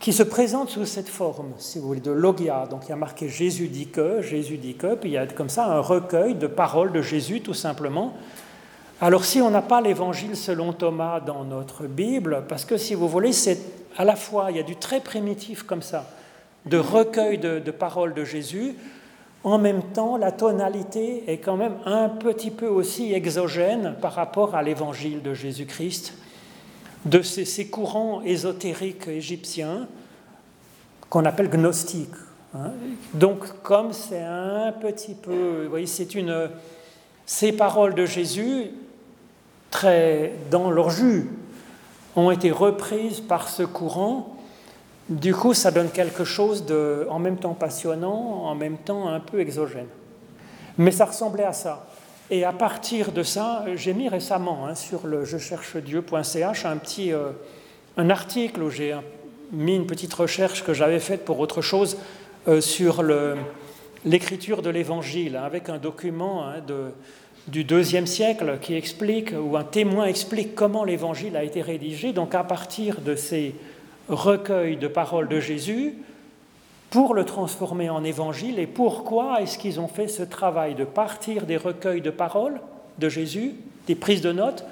qui se présente sous cette forme, si vous voulez, de logia. Donc il y a marqué Jésus dit que, Jésus dit que, puis il y a comme ça un recueil de paroles de Jésus, tout simplement. Alors si on n'a pas l'évangile selon Thomas dans notre Bible, parce que si vous voulez, c'est à la fois, il y a du très primitif comme ça, de recueil de, paroles de Jésus, en même temps, la tonalité est quand même un petit peu aussi exogène par rapport à l'évangile de Jésus-Christ, de ces, courants ésotériques égyptiens qu'on appelle gnostiques. Hein. Donc, comme c'est un petit peu, vous voyez, c'est une, ces paroles de Jésus, très dans leur jus, ont été reprises par ce courant du coup, ça donne quelque chose de en même temps passionnant, en même temps un peu exogène. Mais ça ressemblait à ça. Et à partir de ça, j'ai mis récemment hein, sur le je cherche Dieu.ch un petit euh, un article où j'ai mis une petite recherche que j'avais faite pour autre chose euh, sur l'écriture de l'Évangile, hein, avec un document hein, de, du deuxième siècle qui explique, où un témoin explique comment l'Évangile a été rédigé. Donc à partir de ces recueil de paroles de Jésus pour le transformer en évangile et pourquoi est-ce qu'ils ont fait ce travail de partir des recueils de paroles de Jésus, des prises de notes,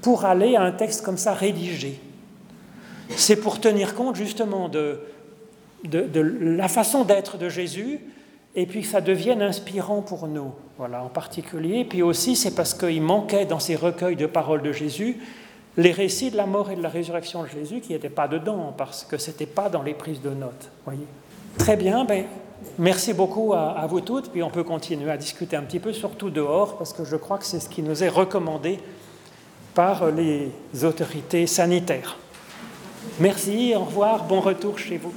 pour aller à un texte comme ça rédigé? C'est pour tenir compte justement de, de, la façon d'être de Jésus et puis que ça devienne inspirant pour nous, voilà, en particulier. Puis aussi, c'est parce qu'il manquait dans ces recueils de paroles de Jésus les récits de la mort et de la résurrection de Jésus qui n'étaient pas dedans, parce que ce n'était pas dans les prises de notes. Voyez. Très bien, ben, merci beaucoup à, à, vous toutes, puis on peut continuer à discuter un petit peu, surtout dehors, parce que je crois que c'est ce qui nous est recommandé par les autorités sanitaires. Merci, au revoir, bon retour chez vous.